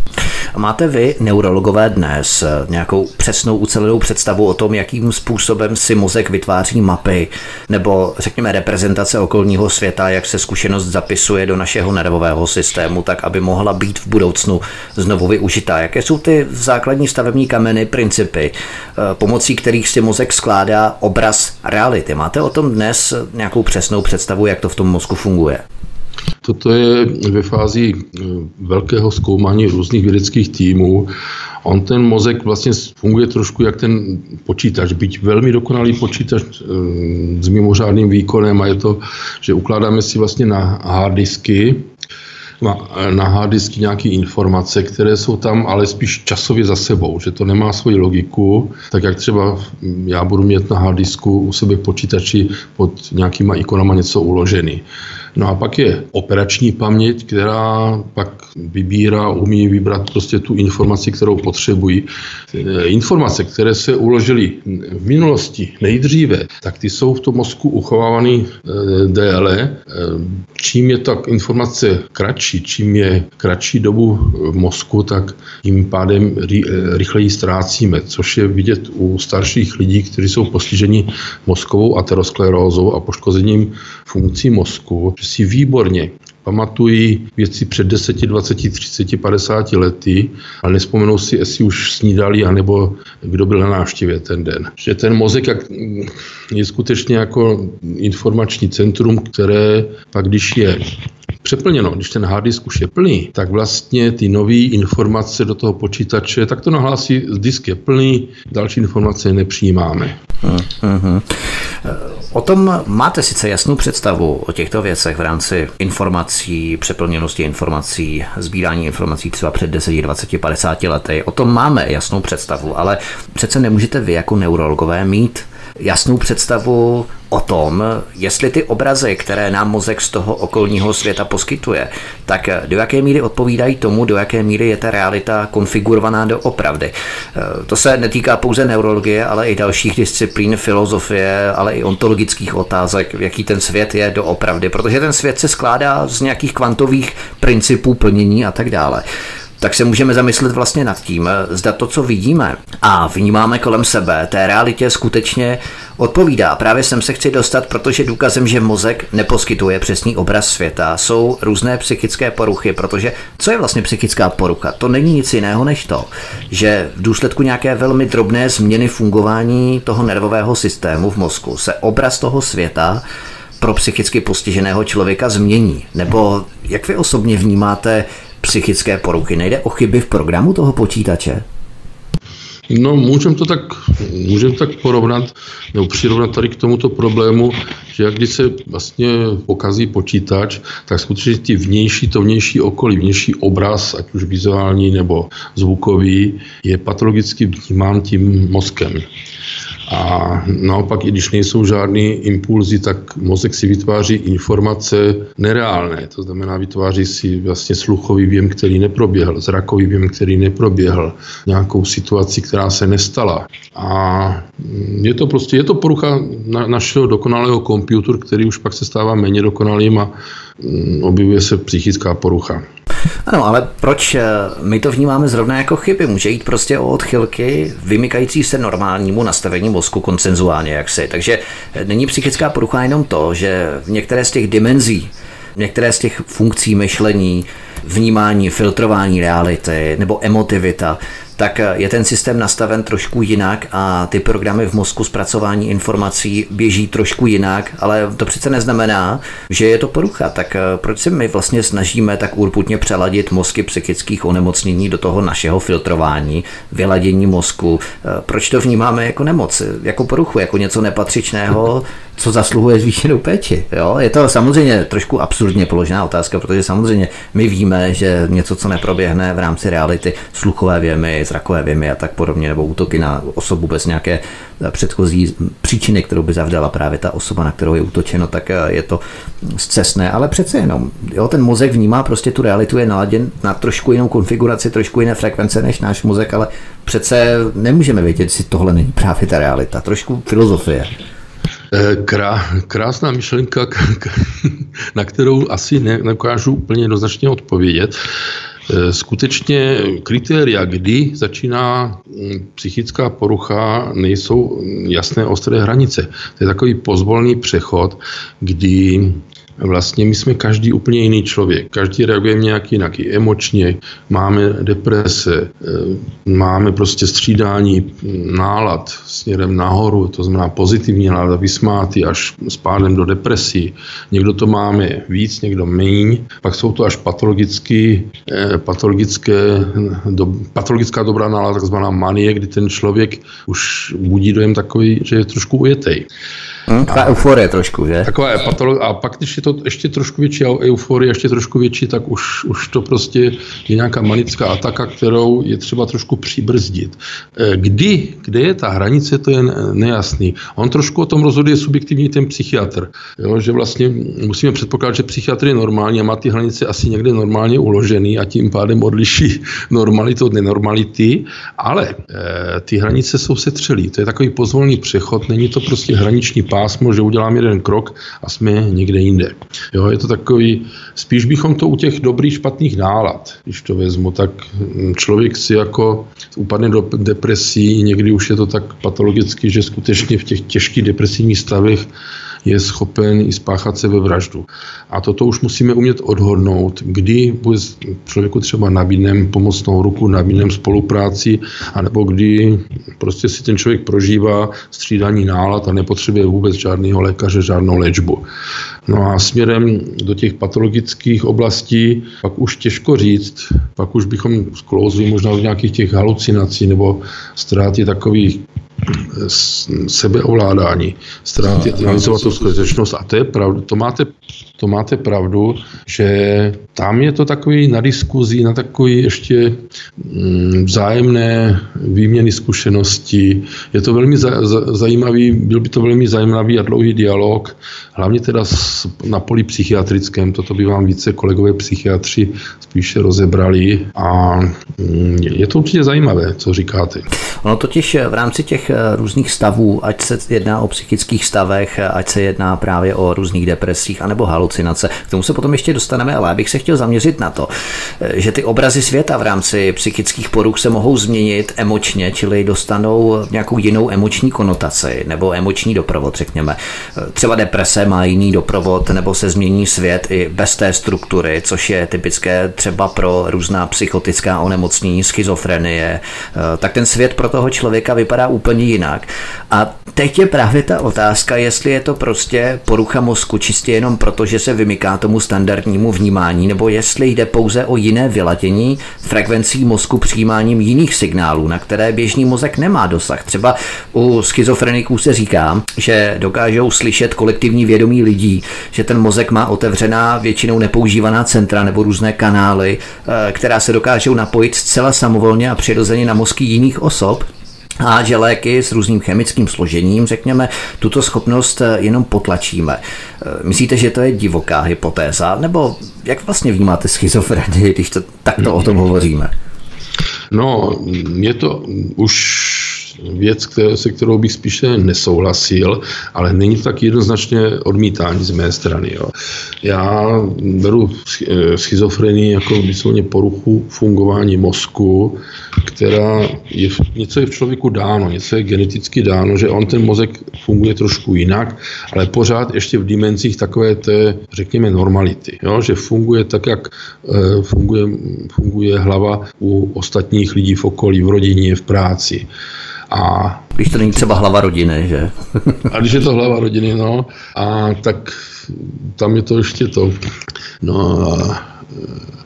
Máte vy, neurologové, dnes nějakou přesnou ucelenou představu o tom, jakým způsobem si mozek vytváří mapy, nebo řekněme reprezentace okolního světa, jak se zkušenost zapisuje do našeho nervového systému, tak aby mohla být v budoucnu znovu využitá? Jaké jsou ty základní stavební kameny, principy, eh, pomocí kterých si mozek skládá obraz reality? Máte o tom dnes nějakou přesnou představu, jak to v tom mozku funguje? Toto je ve fázi eh, velkého zkoumání různých vědeckých týmů. On ten mozek vlastně funguje trošku jak ten počítač, byť velmi dokonalý počítač eh, s mimořádným výkonem a je to, že ukládáme si vlastně na hard disky, na hard disky nějaké informace, které jsou tam ale spíš časově za sebou, že to nemá svoji logiku, tak jak třeba já budu mít na hard disku u sebe počítači pod nějakýma ikonama něco uložený. No a pak je operační paměť, která pak vybírá, umí vybrat prostě tu informaci, kterou potřebují. E, informace, které se uložily v minulosti nejdříve, tak ty jsou v tom mozku uchovávány e, déle. E, čím je ta informace kratší, čím je kratší dobu v mozku, tak tím pádem rychleji ztrácíme, což je vidět u starších lidí, kteří jsou postiženi mozkovou aterosklerózou a poškozením funkcí mozku, si výborně pamatují věci před 10, 20, 30, 50 lety, ale nespomenou si, jestli už snídali, anebo kdo byl na návštěvě ten den. Že ten mozek je skutečně jako informační centrum, které pak, když je přeplněno. Když ten hard disk už je plný, tak vlastně ty nové informace do toho počítače, tak to nahlásí, disk je plný, další informace nepřijímáme. Uh-huh. O tom máte sice jasnou představu o těchto věcech v rámci informací, přeplněnosti informací, sbírání informací třeba před 10, 20, 50 lety. O tom máme jasnou představu, ale přece nemůžete vy jako neurologové mít jasnou představu o tom, jestli ty obrazy, které nám mozek z toho okolního světa poskytuje, tak do jaké míry odpovídají tomu, do jaké míry je ta realita konfigurovaná do opravdy. To se netýká pouze neurologie, ale i dalších disciplín, filozofie, ale i ontologických otázek, jaký ten svět je do opravdy, protože ten svět se skládá z nějakých kvantových principů plnění a tak dále tak se můžeme zamyslet vlastně nad tím, zda to, co vidíme a vnímáme kolem sebe, té realitě skutečně odpovídá. Právě sem se chci dostat, protože důkazem, že mozek neposkytuje přesný obraz světa, jsou různé psychické poruchy, protože co je vlastně psychická porucha? To není nic jiného než to, že v důsledku nějaké velmi drobné změny fungování toho nervového systému v mozku se obraz toho světa pro psychicky postiženého člověka změní. Nebo jak vy osobně vnímáte psychické poruchy? Nejde o chyby v programu toho počítače? No, můžeme to tak, můžem tak porovnat, nebo přirovnat tady k tomuto problému, že jak když se vlastně pokazí počítač, tak skutečně ty vnější, to vnější okolí, vnější obraz, ať už vizuální nebo zvukový, je patologicky vnímán tím mozkem. A naopak, i když nejsou žádné impulzy, tak mozek si vytváří informace nereálné. To znamená, vytváří si vlastně sluchový věm, který neproběhl, zrakový věm, který neproběhl, nějakou situaci, která se nestala. A je to prostě, je to porucha na, našeho dokonalého komputeru, který už pak se stává méně dokonalým a mm, objevuje se psychická porucha. Ano, ale proč eh, my to vnímáme zrovna jako chyby? Může jít prostě o odchylky vymykající se normálnímu nastavení mozku koncenzuálně jaksi. Takže eh, není psychická porucha jenom to, že v některé z těch dimenzí, některé z těch funkcí myšlení, vnímání, filtrování reality nebo emotivita tak je ten systém nastaven trošku jinak a ty programy v mozku zpracování informací běží trošku jinak, ale to přece neznamená, že je to porucha. Tak eh, proč se my vlastně snažíme tak urputně přeladit mozky psychických onemocnění do toho našeho filtrování, vyladění mozku? Eh, proč to vnímáme jako nemoc, jako poruchu, jako něco nepatřičného, co zasluhuje zvýšenou péči? Jo? Je to samozřejmě trošku absurdně položená otázka, protože samozřejmě my víme, že něco, co neproběhne v rámci reality, sluchové věmy, zrakové věmy a tak podobně, nebo útoky na osobu bez nějaké eh, předchozí příčiny, kterou by zavdala právě ta osoba, na kterou je útočeno, tak eh, je to zcestné, ale přece jenom, jo, ten mozek vnímá prostě tu realitu, je naladěn na trošku jinou konfiguraci, trošku jiné frekvence než náš mozek, ale přece nemůžeme vědět, jestli tohle není právě ta realita, trošku filozofie. Eh, krá, krásná myšlenka, na kterou asi ne, nedokážu úplně jednoznačně odpovědět. Eh, skutečně kritéria, kdy začíná hm, psychická porucha, nejsou jasné ostré hranice. To je takový pozvolný přechod, kdy vlastně my jsme každý úplně jiný člověk. Každý reaguje nějak jinak, i emočně. Máme deprese, eh, máme prostě střídání nálad směrem nahoru, to znamená pozitivní nálada, vysmátý až s pádem do depresí. Někdo to máme víc, někdo méně. Pak jsou to až patologické, eh, patologické, do, patologická dobrá nálada, takzvaná manie, kdy ten člověk už budí dojem takový, že je trošku ujetej. Hmm, taková euforie trošku, že? Taková je patolo- a pak, když je to ještě trošku větší euforie, ještě trošku větší, tak už, už to prostě je nějaká manická ataka, kterou je třeba trošku přibrzdit. Eh, kdy, kde je ta hranice, to je nejasný. On trošku o tom rozhoduje subjektivní ten psychiatr, jo, že vlastně musíme předpokládat, že psychiatr je normální a má ty hranice asi někde normálně uložený a tím pádem odliší normalitu od nenormality, ale e, ty hranice jsou setřelý. To je takový pozvolný přechod, není to prostě hraniční pár pásmo, že udělám jeden krok a jsme někde jinde. Jo, je to takový, spíš bychom to u těch dobrých, špatných nálad, když to vezmu, tak člověk si jako upadne do depresí, někdy už je to tak patologicky, že skutečně v těch těžkých depresivních stavech je schopen i spáchat sebevraždu. A toto už musíme umět odhodnout, kdy bude člověku třeba nabídnem pomocnou ruku, nabídnem spolupráci, anebo kdy prostě si ten člověk prožívá střídání nálad a nepotřebuje vůbec žádného lékaře, žádnou léčbu. No a směrem do těch patologických oblastí pak už těžko říct, pak už bychom sklouzli možná do nějakých těch halucinací nebo ztráty takových sebeovládání, ztráty analyzovat tu skutečnost. A to je pravda, to máte, to máte pravdu, že tam je to takový na diskuzi, na takový ještě mm, vzájemné výměny zkušeností. Je to velmi zajímavý, byl by to velmi zajímavý a dlouhý dialog, hlavně teda na poli psychiatrickém, toto by vám více kolegové psychiatři spíše rozebrali a mm, je to určitě zajímavé, co říkáte. Ono totiž v rámci těch eh, různých stavů, ať se jedná o psychických stavech, ať se jedná právě o různých depresích anebo halucinace, k tomu se potom ještě dostaneme, ale já bych se chtěl zaměřit na to, eh, že ty obrazy světa v rámci psychických poruch se mohou změnit emočně, čili dostanou nějakou jinou emoční konotaci nebo emoční doprovod, řekněme. Eh, třeba deprese má jiný doprovod nebo se změní svět i bez té struktury, což je typické třeba pro různá psychotická onemocnění, schizofrenie, tak ten svět pro toho člověka vypadá úplně jinak. A teď je právě ta otázka, jestli je to prostě porucha mozku čistě jenom proto, že se vymyká tomu standardnímu vnímání, nebo jestli jde pouze o jiné vyladění frekvencí mozku přijímáním jiných signálů, na které běžný mozek nemá dosah. Třeba u schizofreniků se říká, že dokážou slyšet kolektivní vědomí lidí, že ten mozek má otevřená většinou nepoužívaná centra nebo různé kanály, eh, která se dokážou napojit zcela samovolně a přirozeně na mozky jiných osob, a že léky s různým chemickým složením, řekněme, tuto schopnost eh, jenom potlačíme. Eh, myslíte, že to je divoká hypotéza? Nebo jak vlastně vnímáte schizofrenii, když to takto o tom hovoříme? No, je to už věc, které, se kterou bych spíše nesouhlasil, ale není to tak jednoznačně odmítání z mé strany. Jo. Já beru eh, schizofrenii jako vysloveně poruchu fungování mozku, která je, něco je v člověku dáno, něco je geneticky dáno, že on ten mozek funguje trošku jinak, ale pořád ještě v dimenzích takové té, řekněme, normality. Jo? Že funguje tak, jak e, funguje, funguje hlava u ostatních lidí v okolí, v rodině, v práci. A když to není třeba hlava rodiny, že? a když je to hlava rodiny, no, a tak tam je to ještě to. No a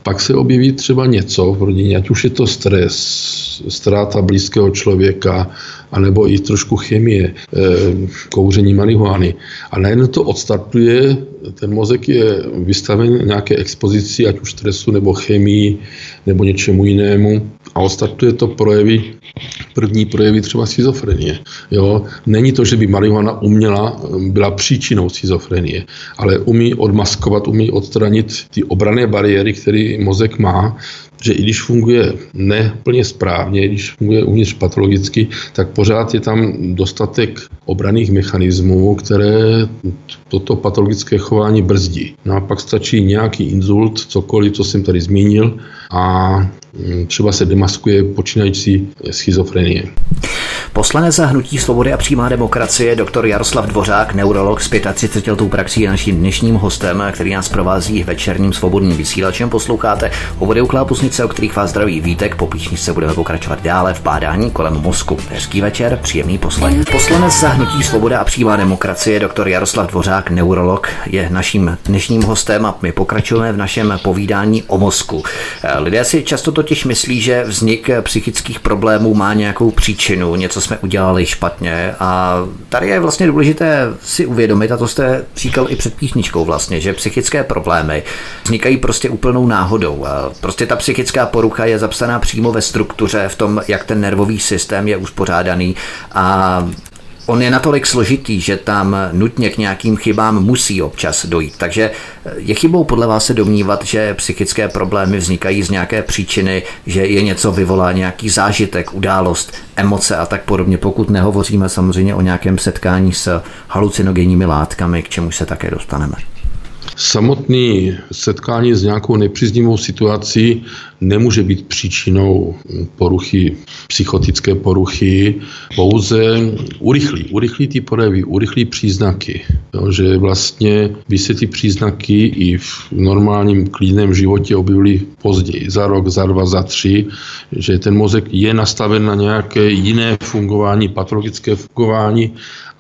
pak se objeví třeba něco v rodině, ať už je to stres, ztráta blízkého člověka, anebo i trošku chemie, eh, kouření marihuany. A najednou to odstartuje, ten mozek je vystaven nějaké expozici, ať už stresu nebo chemii, nebo něčemu jinému a odstartuje to projevy, první projevy třeba schizofrenie. Jo? Není to, že by marihuana uměla, byla příčinou schizofrenie, ale umí odmaskovat, umí odstranit ty obrané bariéry, které mozek má, že i když funguje neplně správně, když funguje uvnitř patologicky, tak pořád je tam dostatek obraných mechanismů, které toto patologické chování brzdí. No a pak stačí nějaký inzult, cokoliv, co jsem tady zmínil, a mm, třeba se demaskuje počínající schizofrenie. Poslanec za hnutí svobody a přímá demokracie, doktor Jaroslav Dvořák, neurolog s 35 letou praxí je naším dnešním hostem, který nás provází večerním svobodným vysílačem. Posloucháte hovory u Klápusnice, o kterých vás zdraví Vítek. Po píšničce budeme pokračovat dále v bádání kolem mozku. Hezký večer, příjemný poslech. Poslanec za hnutí svoboda a přímá demokracie, doktor Jaroslav Dvořák, neurolog, je naším dnešním hostem a my pokračujeme v našem povídání o mozku. Lidé si často totiž myslí, že vznik psychických problémů má nějakou příčinu, něco jsme udělali špatně a tady je vlastně důležité si uvědomit, a to jste říkal i před písničkou vlastně, že psychické problémy vznikají prostě úplnou náhodou. Prostě ta psychická porucha je zapsaná přímo ve struktuře, v tom, jak ten nervový systém je uspořádaný a on je natolik složitý, že tam nutně k nějakým chybám musí občas dojít. Takže je chybou podle vás se domnívat, že psychické problémy vznikají z nějaké příčiny, že je něco vyvolá nějaký zážitek, událost, emoce a tak podobně, pokud nehovoříme samozřejmě o nějakém setkání s halucinogenními látkami, k čemu se také dostaneme. Samotný setkání s nějakou nepříznivou situací nemůže být příčinou poruchy, psychotické poruchy, pouze urychlí, urychlí ty projevy, urychlí příznaky. Jo, že vlastně by se ty příznaky i v normálním klidném životě objevily později, za rok, za dva, za tři, že ten mozek je nastaven na nějaké jiné fungování, patologické fungování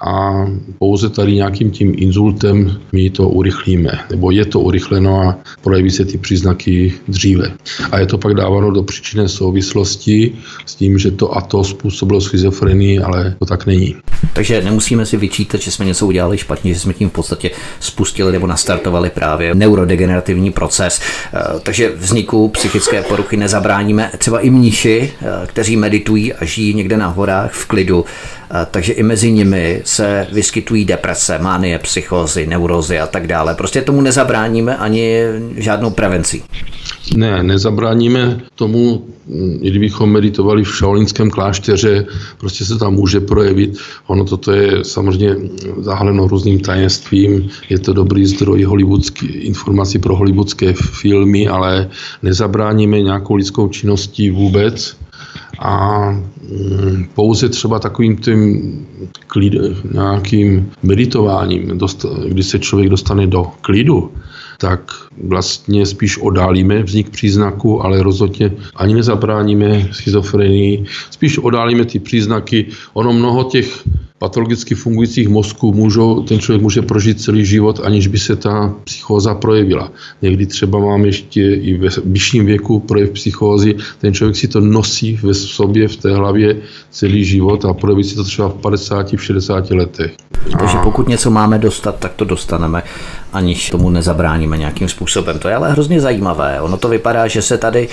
a pouze tady nějakým tím inzultem my to urychlíme, nebo je to urychleno a projeví se ty příznaky dříve. A je to pak dáváno do příčinné souvislosti s tím, že to a to způsobilo schizofrenii, ale to tak není. Takže nemusíme si vyčítat, že jsme něco udělali špatně, že jsme tím v podstatě spustili nebo nastartovali právě neurodegenerativní proces. Eh, takže vzniku psychické poruchy nezabráníme třeba i mniši, eh, kteří meditují a žijí někde na horách v klidu takže i mezi nimi se vyskytují deprese, mánie, psychózy, neurozy a tak dále. Prostě tomu nezabráníme ani žádnou prevencí. Ne, nezabráníme tomu, i kdybychom meditovali v šaolínském klášteře, prostě se tam může projevit. Ono toto je samozřejmě zahaleno různým tajemstvím, je to dobrý zdroj hollywoodský, informací pro hollywoodské filmy, ale nezabráníme nějakou lidskou činností vůbec a mm, pouze třeba takovým tím klid, nějakým meditováním, dost, kdy se člověk dostane do klidu, tak vlastně spíš odálíme vznik příznaku, ale rozhodně ani nezabráníme schizofrenii, spíš odálíme ty příznaky. Ono mnoho těch patologicky fungujících mozků můžou, ten člověk může prožít celý život, aniž by se ta psychóza projevila. Někdy třeba mám ještě i ve vyšším věku projev psychózy, ten člověk si to nosí ve sobě, v té hlavě celý život a projeví si to třeba v 50, v 60 letech. Takže pokud něco máme dostat, tak to dostaneme, aniž tomu nezabráníme nějakým způsobem. To je ale hrozně zajímavé. Ono to vypadá, že se tady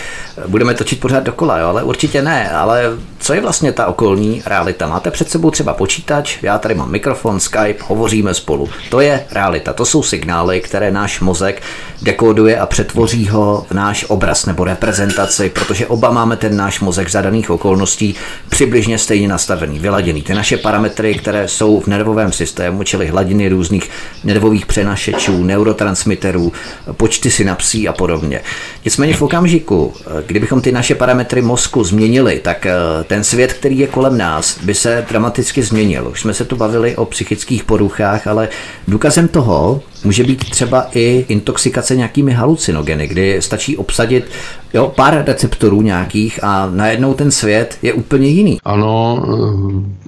budeme točit pořád dokola, jo? ale určitě ne. Ale co je vlastně ta okolní realita? Máte před sebou třeba počítač, já tady mám mikrofon, Skype, hovoříme spolu. To je realita, to jsou signály, které náš mozek dekoduje a přetvoří ho v náš obraz nebo reprezentaci, protože oba máme ten náš mozek za daných okolností přibližně stejně nastavený, vyladěný. Ty naše parametry, které jsou v nervovém systému, čili hladiny různých nervových přenašečů, neurotransmiterů, počty synapsí a podobně. Nicméně v okamžiku, kdybychom ty naše parametry mozku změnili, tak eh, ten svět, který je kolem nás, by se dramaticky změnil. Už jsme se tu bavili o psychických poruchách, ale důkazem toho může být třeba i intoxikace nějakými halucinogeny, kdy stačí obsadit jo, pár receptorů nějakých a najednou ten svět je úplně jiný. Ano,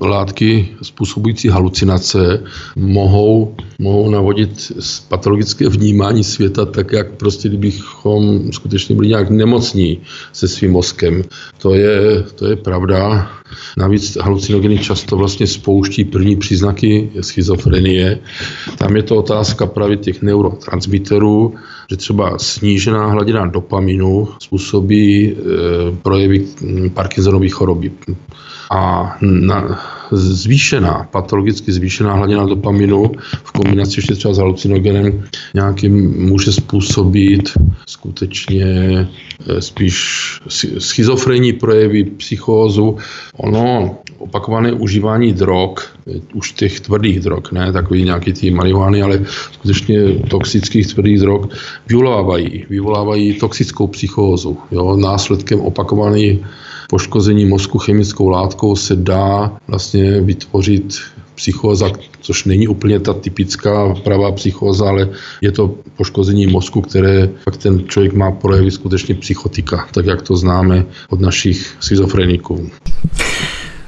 látky způsobující halucinace mohou, mohou navodit patologické vnímání světa tak, jak prostě kdybychom skutečně byli nějak nemocní se svým mozkem. To je, to je pravda. Navíc halucinogeny často vlastně spouští první příznaky schizofrenie. Tam je to otázka právě těch neurotransmiterů, že třeba snížená hladina dopaminu způsobí e, projevy Parkinsonové choroby. A na, zvýšená, patologicky zvýšená hladina dopaminu v kombinaci ještě třeba s halucinogenem nějakým může způsobit skutečně eh, spíš schizofrenní projevy, psychózu. Ono, opakované užívání drog, eh, už těch tvrdých drog, ne takový nějaký ty marihuany, ale skutečně toxických tvrdých drog, vyvolávají, vyvolávají toxickou psychózu. Jo, následkem opakovaných poškození mozku chemickou látkou se dá vlastně vytvořit psychóza, což není úplně ta typická pravá psychóza, ale je to poškození mozku, které pak ten člověk má projevy skutečně psychotika, tak jak to známe od našich schizofreniků.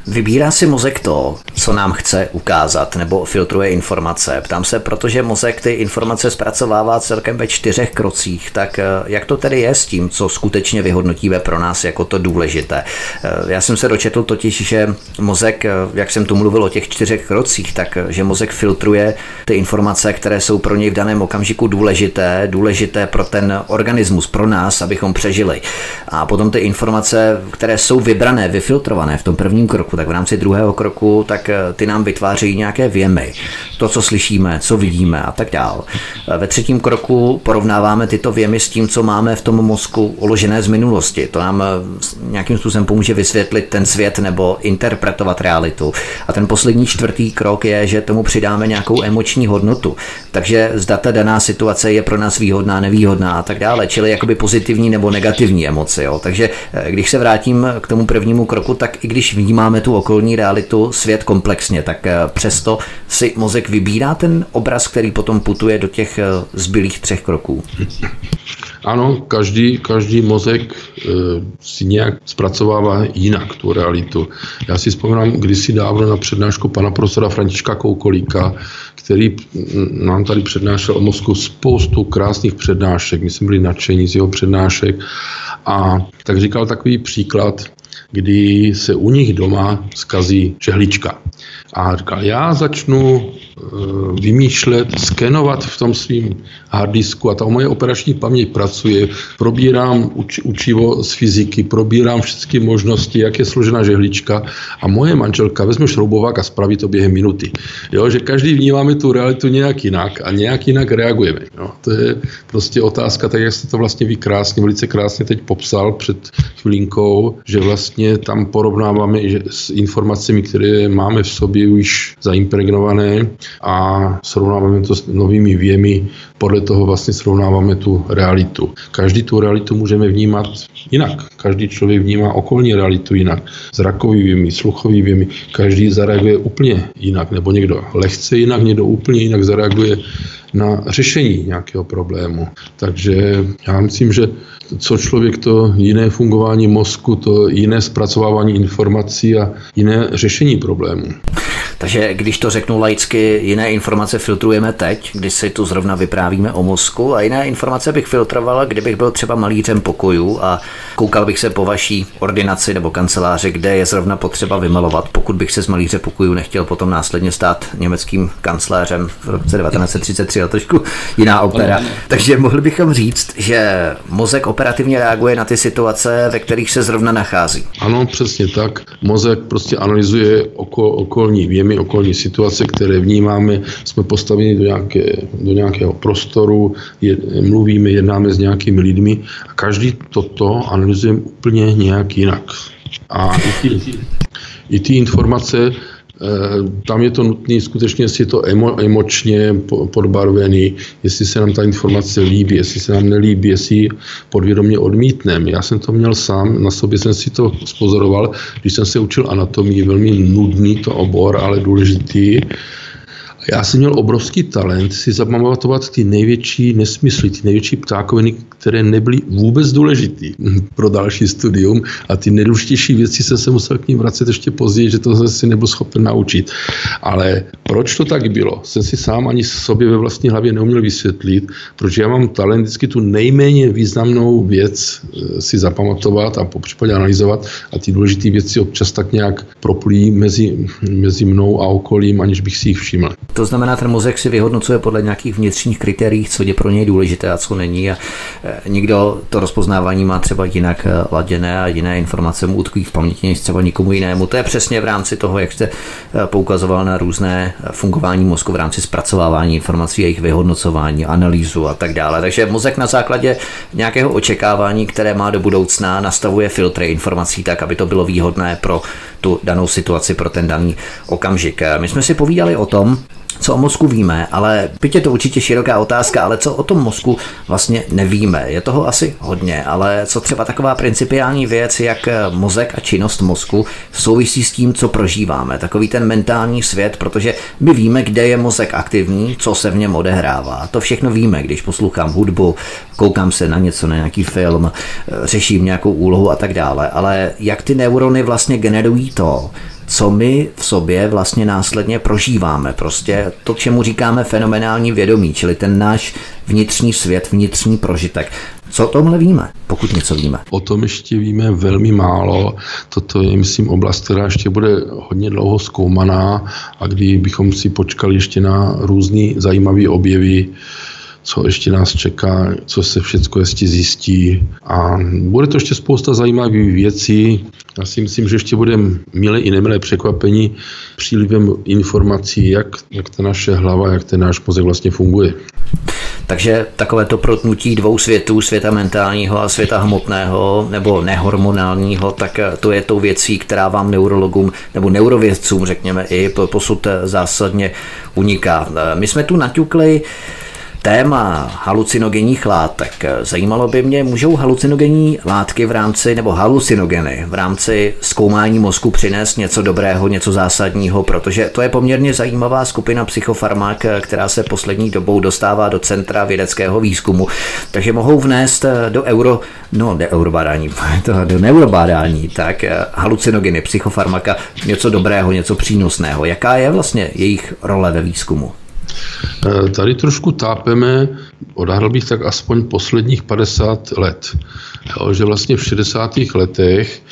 Vybírá si mozek to, co nám chce ukázat, nebo filtruje informace. Ptám se, protože mozek ty informace zpracovává celkem ve čtyřech krocích, tak eh, jak to tedy je s tím, co skutečně vyhodnotíme pro nás jako to důležité? Eh, já jsem se dočetl totiž, že mozek, eh, jak jsem tu mluvil o těch čtyřech krocích, tak že mozek filtruje ty informace, které jsou pro něj v daném okamžiku důležité, důležité pro ten organismus, pro nás, abychom přežili. A potom ty informace, které jsou vybrané, vyfiltrované v tom prvním kroku, kroku, tak v rámci druhého kroku, tak eh, ty nám vytvářejí nějaké věmy. To, co slyšíme, co vidíme a tak dál. Eh, ve třetím kroku porovnáváme tyto věmy s tím, co máme v tom mozku uložené z minulosti. To nám nějakým způsobem pomůže vysvětlit ten svět nebo interpretovat realitu. A ten poslední čtvrtý krok je, že tomu přidáme nějakou emoční hodnotu. Takže zda ta daná situace je pro nás výhodná, nevýhodná a tak dále. Čili jakoby pozitivní nebo negativní emoce. Jo. Takže když se vrátím k tomu prvnímu kroku, tak i když vnímáme tu okolní realitu, svět komplexně, tak eh, přesto si mozek vybírá ten obraz, který potom putuje do těch eh, zbylých třech kroků. Ano, každý, každý mozek e, si nějak zpracovává jinak tu realitu. Já si vzpomínám kdysi dávno na přednášku pana profesora Františka Koukolíka, který nám tady přednášel o mozku spoustu krásných přednášek. My jsme byli nadšení z jeho přednášek. A tak říkal takový příklad, kdy se u nich doma skazí žehlička. A říkal, já začnu vymýšlet, skenovat v tom svým harddisku a ta moje operační paměť pracuje, probírám uč, učivo z fyziky, probírám všechny možnosti, jak je složena žehlička a moje manželka vezme šroubovák a spraví to během minuty. Jo, že každý vnímáme tu realitu nějak jinak a nějak jinak reagujeme. Jo, to je prostě otázka, tak jak jste to vlastně vy krásně, velice krásně teď popsal před chvilinkou, že vlastně tam porovnáváme že s informacemi, které máme v sobě už zaimpregnované a srovnáváme to s novými věmi, podle toho vlastně srovnáváme tu realitu. Každý tu realitu můžeme vnímat jinak. Každý člověk vnímá okolní realitu jinak. Zrakový věmi, sluchový každý zareaguje úplně jinak, nebo někdo lehce jinak, někdo úplně jinak zareaguje na řešení nějakého problému. Takže já myslím, že co člověk to jiné fungování mozku, to jiné zpracovávání informací a jiné řešení problémů. Takže když to řeknu laicky, jiné informace filtrujeme teď, když si tu zrovna vyprávíme o mozku a jiné informace bych filtrovala, kdybych byl třeba malířem pokojů a koukal bych se po vaší ordinaci nebo kanceláři, kde je zrovna potřeba vymalovat, pokud bych se z malíře pokojů nechtěl potom následně stát německým kancléřem v roce 1933 a trošku jiná opera. Takže mohli bychom říct, že mozek operativně reaguje na ty situace, ve kterých se zrovna nachází. Ano, přesně tak. Mozek prostě analyzuje oko, okolní věmy, okolní situace, které vnímáme. Jsme postaveni do, nějaké, do nějakého prostoru, je, mluvíme, jednáme s nějakými lidmi a každý toto analyzujeme úplně nějak jinak. A i ty, i ty informace tam je to nutné skutečně, jestli je to emo, emočně podbarvený, jestli se nám ta informace líbí, jestli se nám nelíbí, jestli ji podvědomě odmítneme. Já jsem to měl sám, na sobě jsem si to spozoroval, když jsem se učil anatomii, velmi nudný to obor, ale důležitý. Já jsem měl obrovský talent si zapamatovat ty největší nesmysly, ty největší ptákoviny, které nebyly vůbec důležitý pro další studium a ty nejdůležitější věci jsem se musel k ním vracet ještě později, že to jsem si nebyl schopen naučit. Ale proč to tak bylo? Jsem si sám ani sobě ve vlastní hlavě neuměl vysvětlit, proč já mám talent vždycky tu nejméně významnou věc eh, si zapamatovat a po případě analyzovat a ty důležité věci občas tak nějak proplují mezi, mezi mnou a okolím, aniž bych si jich všiml. To znamená, ten mozek si vyhodnocuje podle nějakých vnitřních kritérií, co je pro něj důležité a co není. A e, nikdo to rozpoznávání má třeba jinak e, laděné a jiné informace mu utkví v paměti než třeba nikomu jinému. To je přesně v rámci toho, jak jste e, poukazoval na různé fungování mozku v rámci zpracovávání informací, jejich vyhodnocování, analýzu a tak dále. Takže mozek na základě nějakého očekávání, které má do budoucna, nastavuje filtry informací tak, aby to bylo výhodné pro tu danou situaci, pro ten daný okamžik. My jsme si povídali o tom, co o mozku víme, ale byť je to určitě široká otázka, ale co o tom mozku vlastně nevíme. Je toho asi hodně, ale co třeba taková principiální věc, jak mozek a činnost mozku souvisí s tím, co prožíváme. Takový ten mentální svět, protože my víme, kde je mozek aktivní, co se v něm odehrává. To všechno víme, když poslouchám hudbu, koukám se na něco, na nějaký film, řeším nějakou úlohu a tak dále. Ale jak ty neurony vlastně generují to, co my v sobě vlastně následně prožíváme. Prostě to, čemu říkáme fenomenální vědomí, čili ten náš vnitřní svět, vnitřní prožitek. Co o tomhle víme, pokud něco víme? O tom ještě víme velmi málo. Toto je, myslím, oblast, která ještě bude hodně dlouho zkoumaná a kdy bychom si počkali ještě na různé zajímavé objevy, co ještě nás čeká, co se všechno ještě zjistí a bude to ještě spousta zajímavých věcí. Já si myslím, že ještě budeme milé i nemilé překvapení přílivem informací, jak, jak ta naše hlava, jak ten náš mozek vlastně funguje. Takže takové to protnutí dvou světů, světa mentálního a světa hmotného nebo nehormonálního, tak to je tou věcí, která vám neurologům nebo neurovědcům, řekněme, i posud zásadně uniká. My jsme tu naťukli téma halucinogenních látek. Zajímalo by mě, můžou halucinogenní látky v rámci, nebo halucinogeny v rámci zkoumání mozku přinést něco dobrého, něco zásadního, protože to je poměrně zajímavá skupina psychofarmak, která se poslední dobou dostává do centra vědeckého výzkumu. Takže mohou vnést do euro, no ne eurobádání, do neurobádání, tak halucinogeny, psychofarmaka, něco dobrého, něco přínosného. Jaká je vlastně jejich role ve výzkumu? Eh, tady trošku tápeme, odhadl bych tak aspoň posledních 50 let. Jo, že vlastně v 60. letech,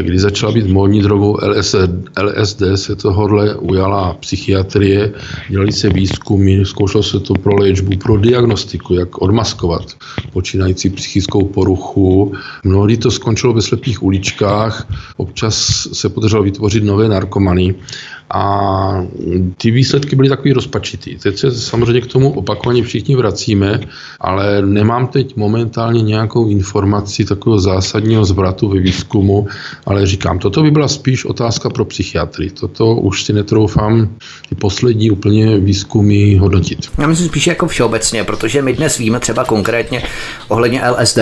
kdy začala být módní drogou LSD, LSD, se tohohle ujala psychiatrie, dělali se výzkumy, zkoušelo se to pro léčbu, pro diagnostiku, jak odmaskovat počínající psychickou poruchu. Mnohdy to skončilo ve slepých uličkách, občas se podařilo vytvořit nové narkomany a ty výsledky byly takový rozpačitý. Teď se samozřejmě k tomu opakovaně všichni vracíme, ale nemám teď momentálně nějakou informaci takového zásadního zvratu ve výzkumu, ale říkám, toto by byla spíš otázka pro psychiatry. Toto už si netroufám ty poslední úplně výzkumy hodnotit. Já myslím spíš jako všeobecně, protože my dnes víme třeba konkrétně ohledně LSD,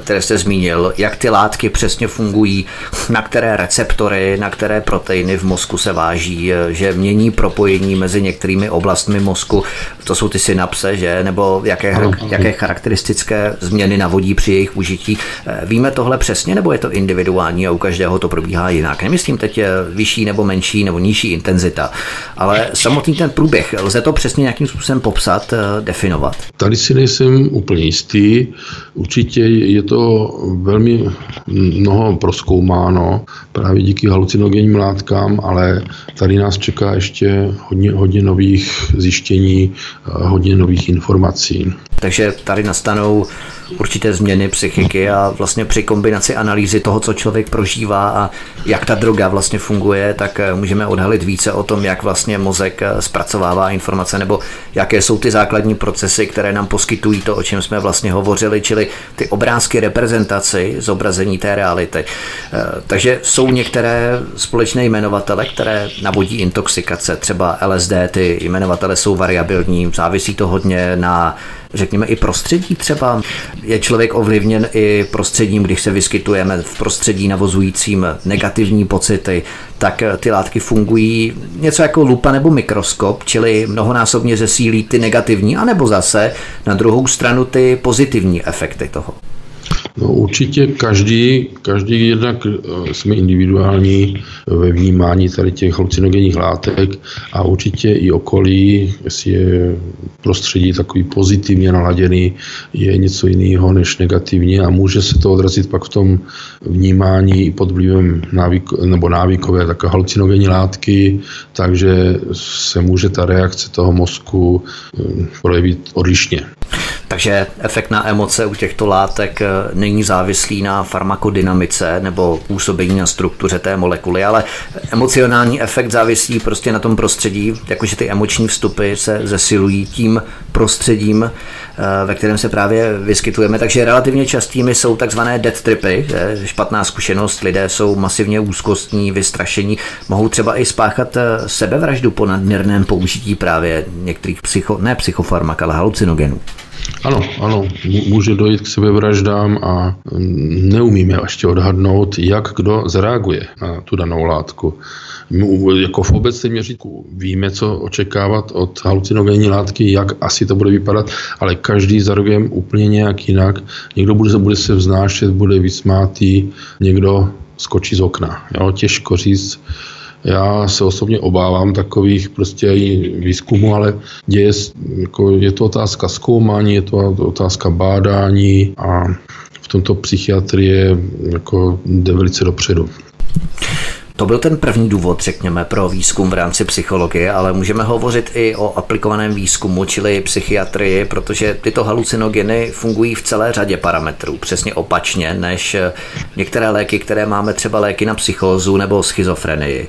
které jste zmínil, jak ty látky přesně fungují, na které receptory, na které proteiny v mozku se váží že mění propojení mezi některými oblastmi mozku, to jsou ty synapse, že, nebo jaké, jaké charakteristické změny navodí při jejich užití. Eh, víme tohle přesně, nebo je to individuální a u každého to probíhá jinak? Nemyslím teď eh, vyšší nebo menší nebo nižší intenzita, ale samotný ten průběh, lze to přesně nějakým způsobem popsat, definovat? Tady si nejsem úplně jistý. Určitě je to velmi mnoho proskoumáno právě díky halucinogenním látkám, ale tady nás čeká ještě hodně, hodně nových zjištění, hodně nových informací. Takže tady nastanou určité změny psychiky a vlastně při kombinaci analýzy toho, co člověk prožívá a jak ta droga vlastně funguje, tak eh, můžeme odhalit více o tom, jak vlastně mozek eh, zpracovává informace nebo jaké jsou ty základní procesy, které nám poskytují to, o čem jsme vlastně hovořili, čili ty obrázky reprezentaci, zobrazení té reality. Eh, takže jsou některé společné jmenovatele, které navodí intoxikace, třeba LSD, ty jmenovatele jsou variabilní, závisí to hodně na řekněme i prostředí třeba. Je člověk ovlivněn i prostředím, když se vyskytujeme v prostředí navozujícím negativní pocity, tak ty látky fungují něco jako lupa nebo mikroskop, čili mnohonásobně zesílí ty negativní, anebo zase na druhou stranu ty pozitivní efekty toho. No určitě každý, každý jednak eh, jsme individuální ve vnímání tady těch halucinogenních látek a určitě i okolí, jestli je prostředí takový pozitivně naladěný, je něco jiného než negativně a může se to odrazit pak v tom vnímání i pod vlivem návyk, nebo návykové také halucinogenní látky, takže se může ta reakce toho mozku eh, projevit odlišně. Takže efekt na emoce u těchto látek eh, není závislý na farmakodynamice nebo působení na struktuře té molekuly, ale emocionální efekt závisí prostě na tom prostředí, jakože ty emoční vstupy se zesilují tím prostředím, ve kterém se právě vyskytujeme. Takže relativně častými jsou takzvané death tripy, špatná zkušenost, lidé jsou masivně úzkostní, vystrašení, mohou třeba i spáchat eh, sebevraždu po nadměrném použití právě některých psycho, ne psychofarmak, ale halucinogenů. Ano, ano, může dojít k sebevraždám a neumíme ještě odhadnout, jak kdo zareaguje na tu danou látku. My jako v obecném měřítku víme, co očekávat od halucinogenní látky, jak asi to bude vypadat, ale každý zareaguje úplně nějak jinak. Někdo bude, bude se vznášet, bude vysmátý, někdo skočí z okna. Jo, těžko říct, já se osobně obávám takových prostě i výzkumů, ale děje, jako je to otázka zkoumání, je to otázka bádání a v tomto psychiatrie jako jde velice dopředu. To byl ten první důvod, řekněme, pro výzkum v rámci psychologie, ale můžeme hovořit i o aplikovaném výzkumu, čili psychiatrii, protože tyto halucinogeny fungují v celé řadě parametrů, přesně opačně než některé léky, které máme třeba léky na psychózu nebo schizofrenii.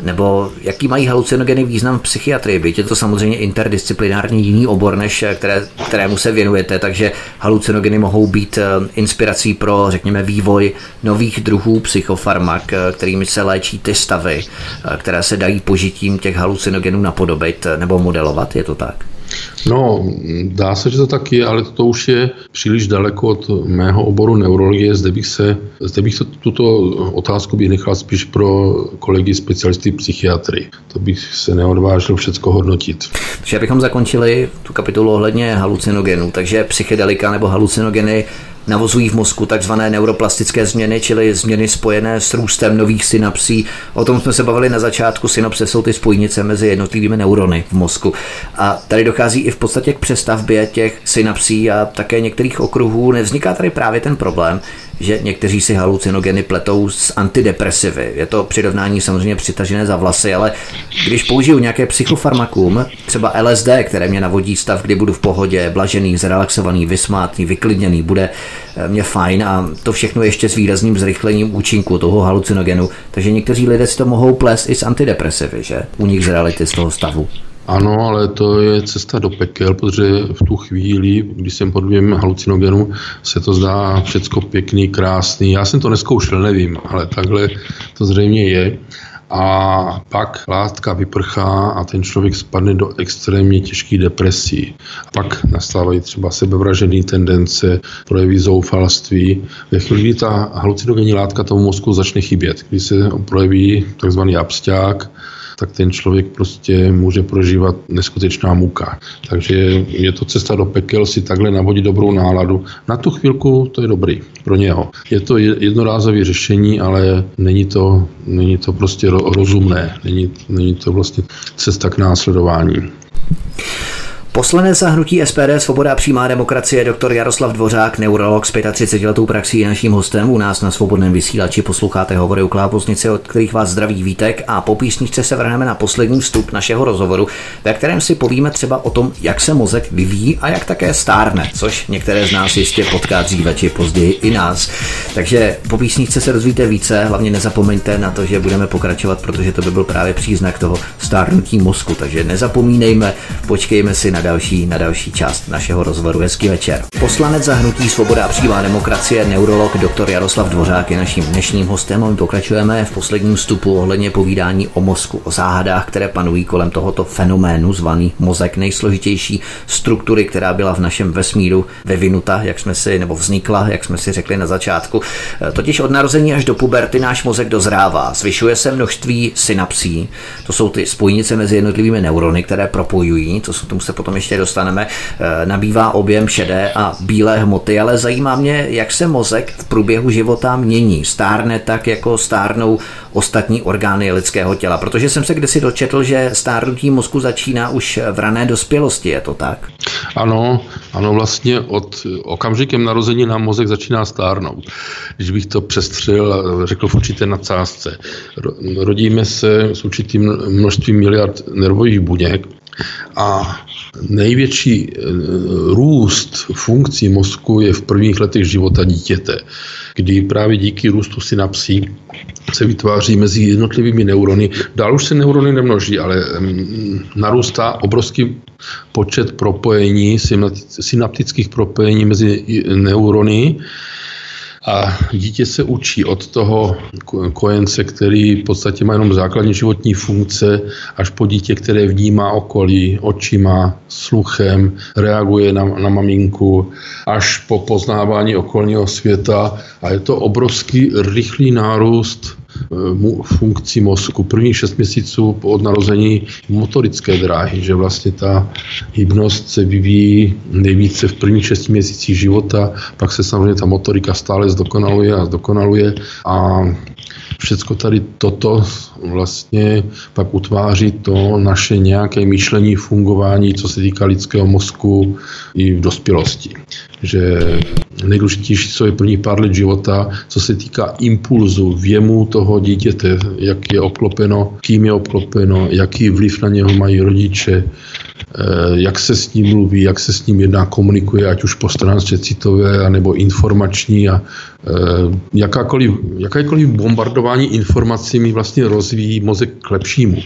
Nebo jaký mají halucinogeny význam v psychiatrii? Byť je to samozřejmě interdisciplinární jiný obor, než které, kterému se věnujete, takže halucinogeny mohou být eh, inspirací pro, řekněme, vývoj nových druhů psychofarmak, eh, kterými se léčí ty stavy, eh, které se dají požitím těch halucinogenů napodobit nebo modelovat, je to tak? No, dá se, že to tak je, ale to už je příliš daleko od mého oboru neurologie. Zde bych, se, zde bych to, tuto otázku bych nechal spíš pro kolegy specialisty psychiatry. To bych se neodvážil všecko hodnotit. Takže abychom zakončili tu kapitolu ohledně halucinogenů, takže psychedelika nebo halucinogeny navozují v mozku takzvané neuroplastické změny, čili změny spojené s růstem nových synapsí. O tom jsme se bavili na začátku. Synapse jsou ty spojnice mezi jednotlivými neurony v mozku. A tady dochází i v podstatě k přestavbě těch synapsí a také některých okruhů. Nevzniká tady právě ten problém, že někteří si halucinogeny pletou s antidepresivy. Je to přirovnání samozřejmě přitažené za vlasy, ale když použiju nějaké psychofarmakum, třeba LSD, které mě navodí stav, kdy budu v pohodě, blažený, zrelaxovaný, vysmátný, vyklidněný, bude eh, mě fajn a to všechno ještě s výrazným zrychlením účinku toho halucinogenu. Takže někteří lidé si to mohou plést i s antidepresivy, že? U nich z reality z toho stavu. Ano, ale to je cesta do pekel, protože v tu chvíli, když jsem pod vlivem halucinogenu, se to zdá všecko pěkný, krásný. Já jsem to neskoušel, nevím, ale takhle to zřejmě je. A pak látka vyprchá a ten člověk spadne do extrémně těžké depresí. Pak nastávají třeba sebevražené tendence, projevy zoufalství. Ve chvíli, kdy ta halucinogenní látka tomu mozku začne chybět, kdy se projeví takzvaný absťák, tak ten člověk prostě může prožívat neskutečná muka. Takže je to cesta do pekel si takhle navodit dobrou náladu. Na tu chvilku to je dobrý pro něho. Je to jednorázové řešení, ale není to, není to prostě rozumné. Není, není to vlastně cesta k následování. Poslanec za hnutí SPD Svoboda a přímá demokracie dr. Jaroslav Dvořák, neurolog s 35 letou praxí naším hostem u nás na svobodném vysílači. Posloucháte hovory u Kláposnice, od kterých vás zdraví Vítek a po písničce se vrhneme na poslední vstup našeho rozhovoru, ve kterém si povíme třeba o tom, jak se mozek vyvíjí a jak také stárne, což některé z nás jistě potká dříve či později i nás. Takže po písničce se dozvíte více, hlavně nezapomeňte na to, že budeme pokračovat, protože to by byl právě příznak toho stárnutí mozku. Takže nezapomínejme, počkejme si na další, na další část našeho rozhovoru. Hezký večer. Poslanec za hnutí Svoboda a přímá demokracie, neurolog dr. Jaroslav Dvořák je naším dnešním hostem. My pokračujeme v posledním vstupu ohledně povídání o mozku, o záhadách, které panují kolem tohoto fenoménu zvaný mozek, nejsložitější struktury, která byla v našem vesmíru vyvinuta, jak jsme si, nebo vznikla, jak jsme si řekli na začátku. Totiž od narození až do puberty náš mozek dozrává, zvyšuje se množství synapsí, to jsou ty spojnice mezi jednotlivými neurony, které propojují, to jsou, tomu se potom ještě dostaneme, eh, nabývá objem šedé a bílé hmoty, ale zajímá mě, jak se mozek v průběhu života mění. Stárne tak, jako stárnou ostatní orgány lidského těla. Protože jsem se kdysi dočetl, že stárnutí mozku začíná už v rané dospělosti, je to tak? Ano, ano, vlastně od okamžikem narození nám mozek začíná stárnout. Když bych to přestřel řekl v určité nadsázce. Rodíme se s určitým množstvím miliard nervových buněk, a největší eh, růst funkcí mozku je v prvních letech života dítěte, kdy právě díky růstu synapsí se vytváří mezi jednotlivými neurony. Dál už se neurony nemnoží, ale mm, narůstá obrovský počet propojení, synaptických propojení mezi neurony, a dítě se učí od toho kojence, který v podstatě má jenom základní životní funkce, až po dítě, které vnímá okolí očima, sluchem, reaguje na, na maminku, až po poznávání okolního světa. A je to obrovský rychlý nárůst funkcí mozku. Prvních šest měsíců od narození motorické dráhy, že vlastně ta hybnost se vyvíjí nejvíce v prvních šesti měsících života, pak se samozřejmě ta motorika stále zdokonaluje a zdokonaluje a všecko tady toto vlastně pak utváří to naše nějaké myšlení, fungování, co se týká lidského mozku i v dospělosti. Že nejdůležitější, co je první pár let života, co se týká impulzu, věmu toho dítěte, jak je obklopeno, kým je obklopeno, jaký vliv na něho mají rodiče, eh, jak se s ním mluví, jak se s ním jedná, komunikuje, ať už po stránce citové, nebo informační a eh, jakákoliv, jakékoliv bombardování informacemi vlastně rozvíjí mozek k lepšímu.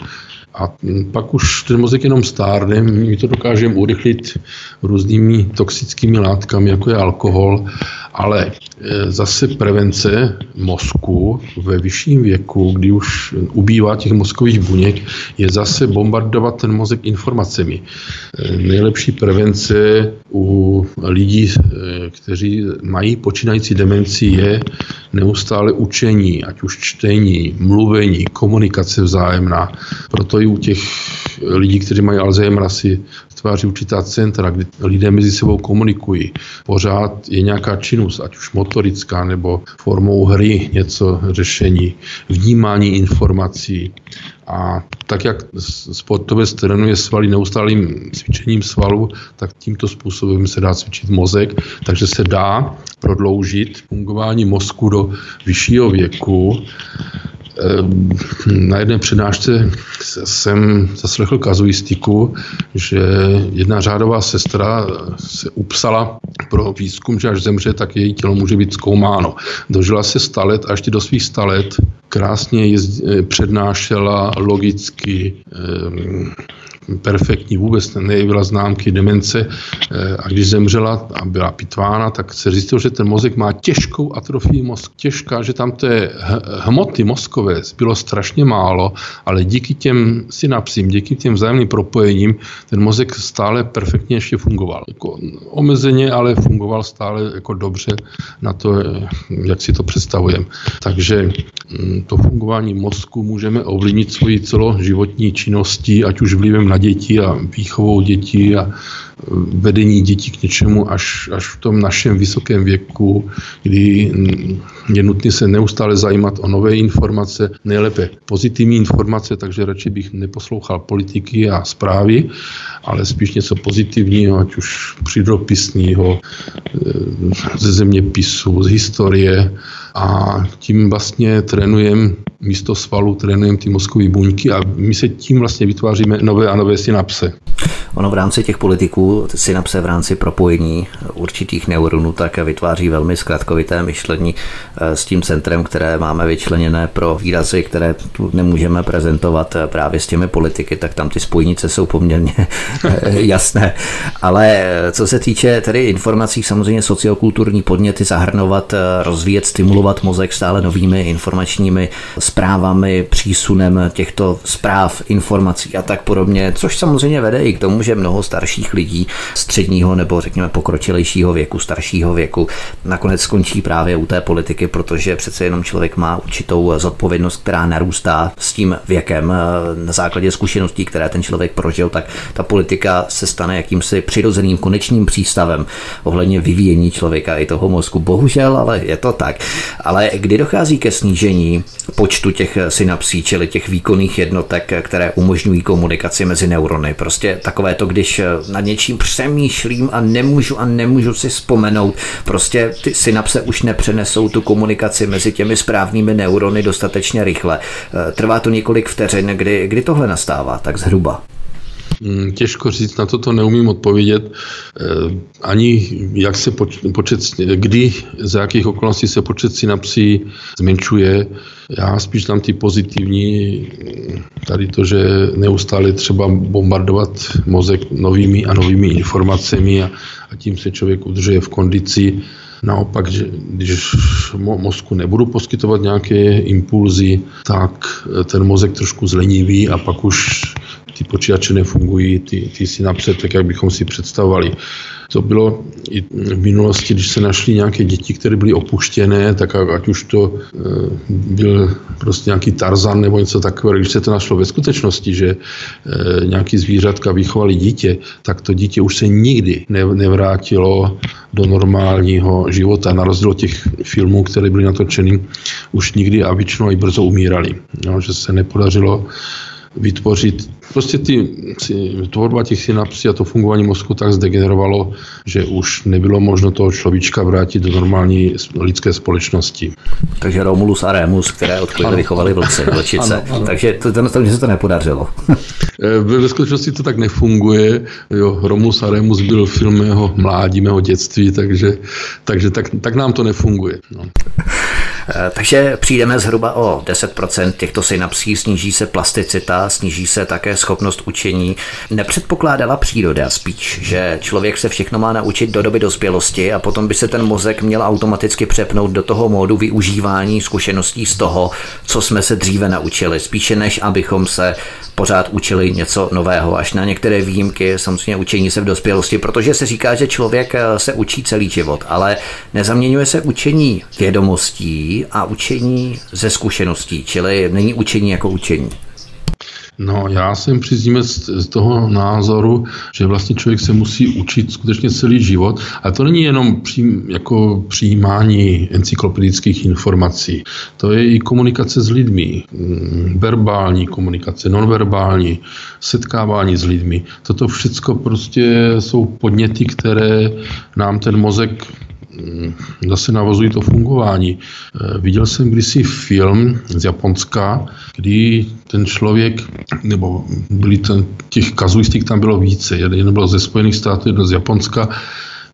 A pak už ten mozek jenom stárne, my to dokážeme urychlit různými toxickými látkami, jako je alkohol, ale e, zase prevence mozku ve vyšším věku, kdy už ubývá těch mozkových buněk, je zase bombardovat ten mozek informacemi. E, nejlepší prevence u lidí, e, kteří mají počínající demenci, je neustále učení, ať už čtení, mluvení, komunikace vzájemná. Proto i u těch lidí, kteří mají Alzheimer, si tváří určitá centra, kdy lidé mezi sebou komunikují. Pořád je nějaká činnost, ať už motorická nebo formou hry něco řešení, vnímání informací. A tak, jak sportovec trénuje svaly neustálým cvičením svalů, tak tímto způsobem se dá cvičit mozek, takže se dá prodloužit fungování mozku do vyššího věku na jedné přednášce jsem zaslechl kazuistiku, že jedna řádová sestra se upsala pro výzkum, že až zemře, tak její tělo může být zkoumáno. Dožila se 100 let a ještě do svých 100 let krásně jezd, přednášela logicky, ehm, perfektní, vůbec nejevila známky demence eh, a když zemřela a byla pitvána, tak se zjistilo, že ten mozek má těžkou atrofii mozku. Těžká, že tam té hmoty mozkové bylo strašně málo, ale díky těm synapsím, díky těm vzájemným propojením, ten mozek stále perfektně ještě fungoval. Jako omezeně, ale fungoval stále jako dobře na to, jak si to představujeme. Takže to fungování mozku můžeme ovlivnit svoji celoživotní činností, ať už vlivem na děti a výchovou dětí a vedení dětí k něčemu až, až v tom našem vysokém věku, kdy je nutné se neustále zajímat o nové informace, nejlépe pozitivní informace, takže radši bych neposlouchal politiky a zprávy, ale spíš něco pozitivního, ať už přírodopisného, ze zeměpisu, z historie a tím vlastně trénujeme místo svalu, trénujeme ty mozkové buňky a my se tím vlastně vytváříme nové a nové synapse. Ono v rámci těch politiků synapse v rámci propojení určitých neuronů tak vytváří velmi zkratkovité myšlení eh, s tím centrem, které máme vyčleněné pro výrazy, které tu nemůžeme prezentovat eh, právě s těmi politiky, tak tam ty spojnice jsou poměrně eh, jasné. Ale co se týče tedy informací, samozřejmě sociokulturní podněty zahrnovat, rozvíjet, stimulovat mozek stále novými informačními zprávami, přísunem těchto zpráv, informací a tak podobně, což samozřejmě vede i k tomu, že mnoho starších lidí středního nebo řekněme pokročilejšího věku, staršího věku nakonec skončí právě u té politiky, protože přece jenom člověk má určitou zodpovědnost, která narůstá s tím věkem. Na základě zkušeností, které ten člověk prožil, tak ta politika se stane jakýmsi přirozeným konečným přístavem ohledně vyvíjení člověka i toho mozku. Bohužel, ale je to tak. Ale kdy dochází ke snížení počtu těch synapsí, čili těch výkonných jednotek, které umožňují komunikaci mezi neurony. Prostě takové to, když nad něčím přemýšlím a nemůžu a nemůžu si vzpomenout, prostě ty synapse už nepřenesou tu komunikaci mezi těmi správnými neurony dostatečně rychle. Trvá to několik vteřin, kdy, kdy tohle nastává, tak zhruba. Hmm, těžko říct, na to to neumím odpovědět. Eh, ani jak se počet, kdy, za jakých okolností se počet synapsí zmenšuje. Já spíš tam ty pozitivní, tady to, že neustále třeba bombardovat mozek novými a novými informacemi a, a tím se člověk udržuje v kondici. Naopak, že když mozku nebudu poskytovat nějaké impulzy, tak ten mozek trošku zleniví a pak už ty počítače nefungují, ty, ty synapse, tak jak bychom si představovali. To bylo i v minulosti, když se našly nějaké děti, které byly opuštěné, tak ať už to eh, byl prostě nějaký Tarzan nebo něco takového. Když se to našlo ve skutečnosti, že e, nějaký zvířatka vychovali dítě, tak to dítě už se nikdy ne, nevrátilo do normálního života. Na rozdíl od těch filmů, které byly natočeny, už nikdy a většinou i brzo umírali. No, že se nepodařilo vytvořit. Prostě ty, tvorba těch synapsí a to fungování mozku tak zdegenerovalo, že už nebylo možno toho človíčka vrátit do normální lidské společnosti. Takže Romulus a Remus, které odpovědně vychovali vlci, vlčice. Ano, ano. Takže to, to, to, se to nepodařilo. Eh, ve skutečnosti to tak nefunguje. Jo, Romulus a Remus byl film mého mládí, mého dětství, takže, takže tak, tak nám to nefunguje. No. Eh, takže přijdeme zhruba o 10% těchto synapsí, sníží se plasticita, sníží se také schopnost učení. Nepředpokládala příroda spíš, že člověk se všechno má naučit do doby dospělosti a potom by se ten mozek měl automaticky přepnout do toho módu využívání zkušeností z toho, co jsme se dříve naučili, spíše než abychom se pořád učili něco nového, až na některé výjimky, samozřejmě učení se v dospělosti, protože se říká, že člověk eh, se učí celý život, ale nezaměňuje se učení vědomostí a učení ze zkušeností, čili není učení jako učení. No, já jsem příznivec z toho názoru, že vlastně člověk se musí učit skutečně celý život. A to není jenom při, jako přijímání encyklopedických informací. To je i komunikace s lidmi. Mm, verbální komunikace, nonverbální, setkávání s lidmi. Toto všechno prostě jsou podněty, které nám ten mozek zase navazují to fungování. Eh, viděl jsem kdysi film z Japonska, kdy ten člověk, nebo byli ten, těch kazuistik tam bylo více, jeden byl ze Spojených států, jeden z Japonska,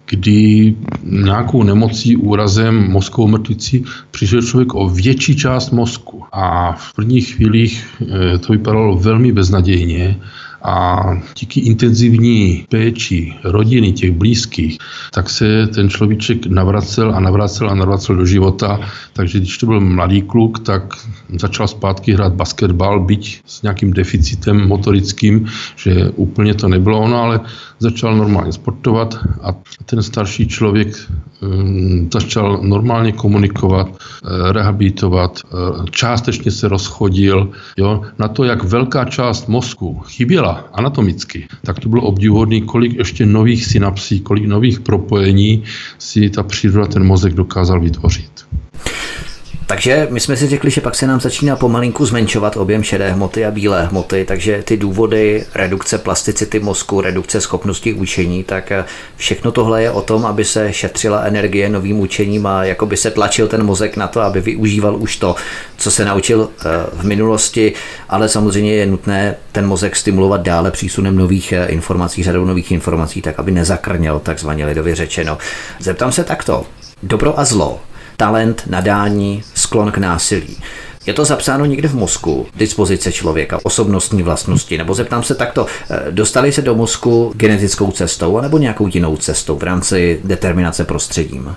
kdy nějakou nemocí, úrazem, mozkovou mrtvicí přišel člověk o větší část mozku. A v prvních chvílích eh, to vypadalo velmi beznadějně a díky intenzivní péči rodiny, těch blízkých, tak se ten človíček navracel a navracel a navracel do života. Takže když to byl mladý kluk, tak začal zpátky hrát basketbal, byť s nějakým deficitem motorickým, že úplně to nebylo ono, ale začal normálně sportovat a ten starší člověk um, začal normálně komunikovat, uh, rehabilitovat, uh, částečně se rozchodil. Jo? Na to, jak velká část mozku chyběla anatomicky, tak to bylo obdivuhodné, kolik ještě nových synapsí, kolik nových propojení si ta příroda, ten mozek dokázal vytvořit. Takže my jsme si řekli, že pak se nám začíná pomalinku zmenšovat objem šedé hmoty a bílé hmoty, takže ty důvody redukce plasticity mozku, redukce schopnosti učení, tak eh, všechno tohle je o tom, aby se šetřila energie novým učením a jako by se tlačil ten mozek na to, aby využíval už to, co se naučil eh, v minulosti, ale samozřejmě je nutné ten mozek stimulovat dále přísunem nových eh, informací, řadou nových informací, tak aby nezakrněl, takzvaně lidově řečeno. Zeptám se takto. Dobro a zlo talent, nadání, sklon k násilí. Je to zapsáno někde v mozku, dispozice člověka, osobnostní vlastnosti, nebo zeptám se takto, eh, dostali se do mozku genetickou cestou, anebo nějakou jinou cestou v rámci determinace prostředím?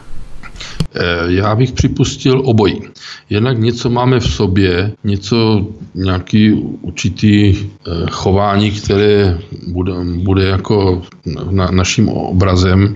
Eh, já bych připustil obojí. Jednak něco máme v sobě, něco, nějaký určitý eh, chování, které bude, bude jako na, naším obrazem,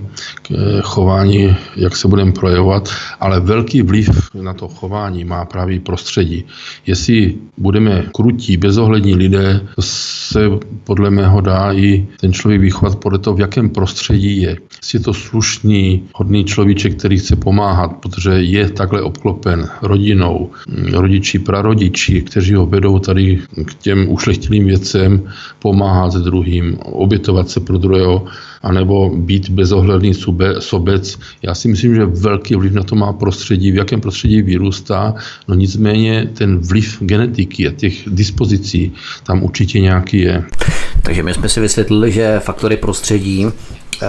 eh, chování, jak se budeme projevovat, ale velký vliv na to chování má právě prostředí. Jestli budeme krutí, bezohlední lidé, se podle mého dá i ten člověk vychovat podle toho, v jakém prostředí je. Jestli je to slušný, hodný človíček, který chce pomáhat, protože je takhle obklopen rodinou, rodiči, prarodiči, kteří ho vedou tady k těm ušlechtilým věcem, pomáhat druhým, obětovat se pro druhého, anebo být bezohledný sube, sobec. Já si myslím, že velký vliv na to má prostředí, v jakém prostředí vyrůstá, no nicméně ten vliv genetiky a těch dispozicí tam určitě nějaký je. Takže my jsme si vysvětlili, že faktory prostředí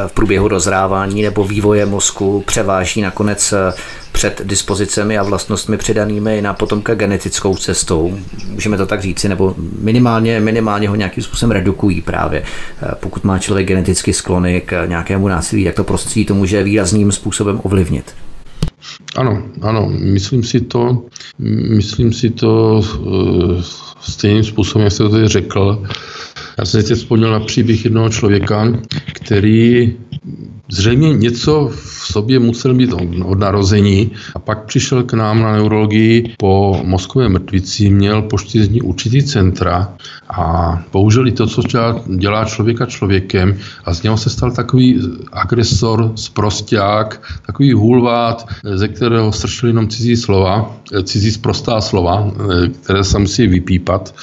v průběhu rozrávání nebo vývoje mozku převáží nakonec eh, před dispozicemi a vlastnostmi předanými na potomka genetickou cestou. Můžeme to tak říci, nebo minimálně, minimálně ho nějakým způsobem redukují právě. Eh, pokud má člověk geneticky sklony k nějakému násilí, jak to prostředí to může výrazným způsobem ovlivnit. Ano, ano, myslím si to, myslím si to stejným způsobem, jak jste to tady řekl, Já jsem si vzpomněl na příběh jednoho člověka, který zřejmě něco v sobě musel mít od narození a pak přišel k nám na neurologii po mozkové mrtvici, měl po dní určitý centra a použili to, co dělá člověka člověkem a z něho se stal takový agresor, sprosták, takový hulvát, ze kterého sršili jenom cizí slova, cizí sprostá slova, které se musí vypípat.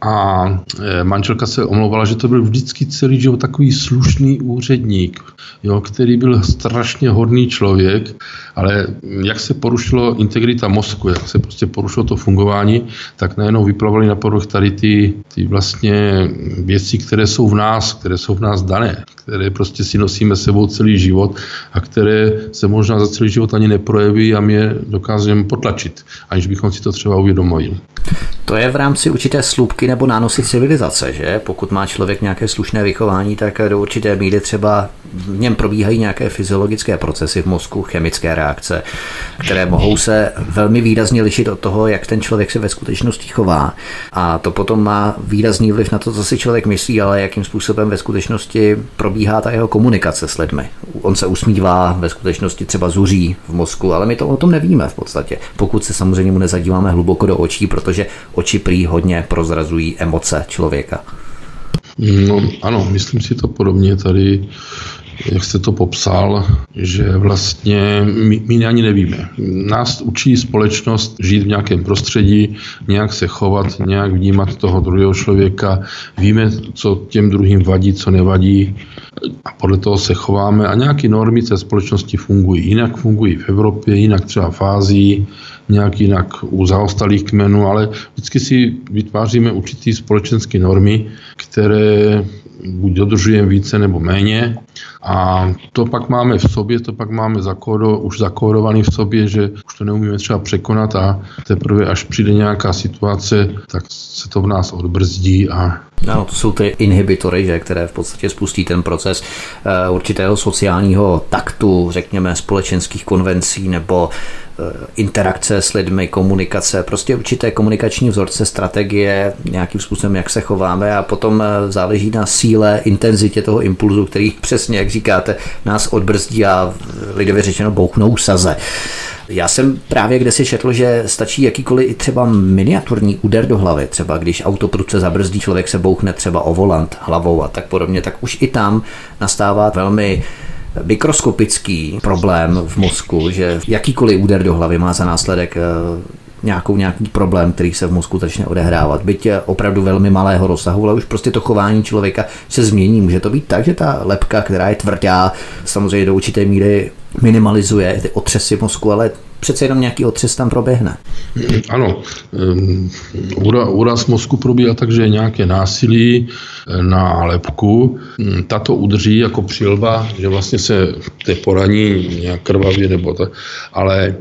A e, manželka se omlouvala, že to byl vždycky celý život takový slušný úředník, jo, který byl strašně hodný člověk, ale jak se porušilo integrita mozku, jak se prostě porušilo to fungování, tak najednou vyplavaly na povrch tady ty, ty vlastně věci, které jsou v nás, které jsou v nás dané, které prostě si nosíme sebou celý život a které se možná za celý život ani neprojeví a my je dokážeme potlačit, aniž bychom si to třeba uvědomili. To je v rámci určité slupky nebo nánosy civilizace, že? Pokud má člověk nějaké slušné vychování, tak do určité míry třeba v něm probíhají nějaké fyziologické procesy v mozku, chemické reakce, které mohou se velmi výrazně lišit od toho, jak ten člověk se ve skutečnosti chová. A to potom má výrazný vliv na to, co si člověk myslí, ale jakým způsobem ve skutečnosti probíhá ta jeho komunikace s lidmi. On se usmívá, ve skutečnosti třeba zuří v mozku, ale my to o tom nevíme v podstatě, pokud se samozřejmě mu nezadíváme hluboko do očí, protože oči prý hodně prozrazují emoce člověka. No ano, myslím si to podobně tady jak jste to popsal, že vlastně my, my ani nevíme. Nás učí společnost žít v nějakém prostředí, nějak se chovat, nějak vnímat toho druhého člověka. Víme, co těm druhým vadí, co nevadí a podle toho se chováme a nějaké normy té společnosti fungují. Jinak fungují v Evropě, jinak třeba v Ázii, nějak jinak u zaostalých kmenů, ale vždycky si vytváříme určitý společenské normy, které buď dodržujeme více nebo méně. A to pak máme v sobě, to pak máme zakódo, už zakódovaný v sobě, že už to neumíme třeba překonat a teprve až přijde nějaká situace, tak se to v nás odbrzdí a ano, to jsou ty inhibitory, že, které v podstatě spustí ten proces uh, určitého sociálního taktu, řekněme, společenských konvencí nebo interakce s lidmi, komunikace, prostě určité komunikační vzorce, strategie, nějakým způsobem, jak se chováme a potom uh, záleží na síle, intenzitě toho impulzu, který přesně, jak říkáte, nás odbrzdí a lidově řečeno bouchnou saze. Já jsem právě kde si četl, že stačí jakýkoliv i třeba miniaturní úder do hlavy, třeba když auto prudce zabrzdí, člověk se bouchne třeba o volant hlavou a tak podobně, tak už i tam nastává velmi mikroskopický problém v mozku, že jakýkoliv úder do hlavy má za následek eh, nějakou, nějaký problém, který se v mozku začne odehrávat. Byť je opravdu velmi malého rozsahu, ale už prostě to chování člověka se změní. Může to být tak, že ta lepka, která je tvrdá, samozřejmě do určité míry minimalizuje ty otřesy mozku, ale přece jenom nějaký otřes tam proběhne. Ano, úraz mozku probíhá tak, že je nějaké násilí eh, na lepku. Hm, tato udrží jako přilba, že vlastně se té poraní nějak krvavě nebo tak, ale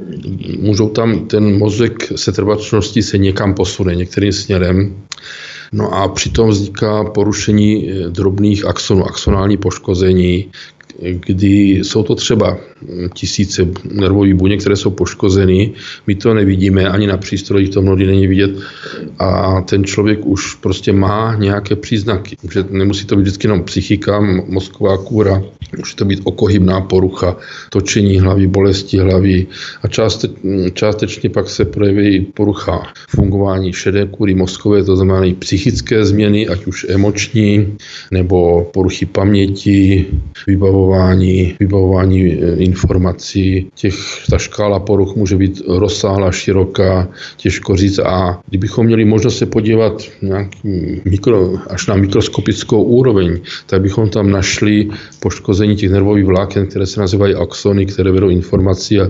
můžou tam ten mozek se trvačností se někam posune některým směrem. No a přitom vzniká porušení eh, drobných axonů, axonální poškození, kdy jsou to třeba tisíce nervových buněk, které jsou poškozeny. My to nevidíme, ani na přístrojích to mnohdy není vidět a ten člověk už prostě má nějaké příznaky. Že nemusí to být vždycky jenom psychika, mozková kůra, může to být okohybná porucha, točení hlavy, bolesti hlavy a částe, částečně pak se projeví porucha fungování šedé kůry mozkové, to znamená i psychické změny, ať už emoční, nebo poruchy paměti, vybavování, vybavování eh, informací. Těch, ta škála poruch může být rozsáhla, široká, těžko říct a kdybychom měli možnost se podívat mikro, až na mikroskopickou úroveň, tak bychom tam našli poškození těch nervových vláken, které se nazývají axony, které vedou informací a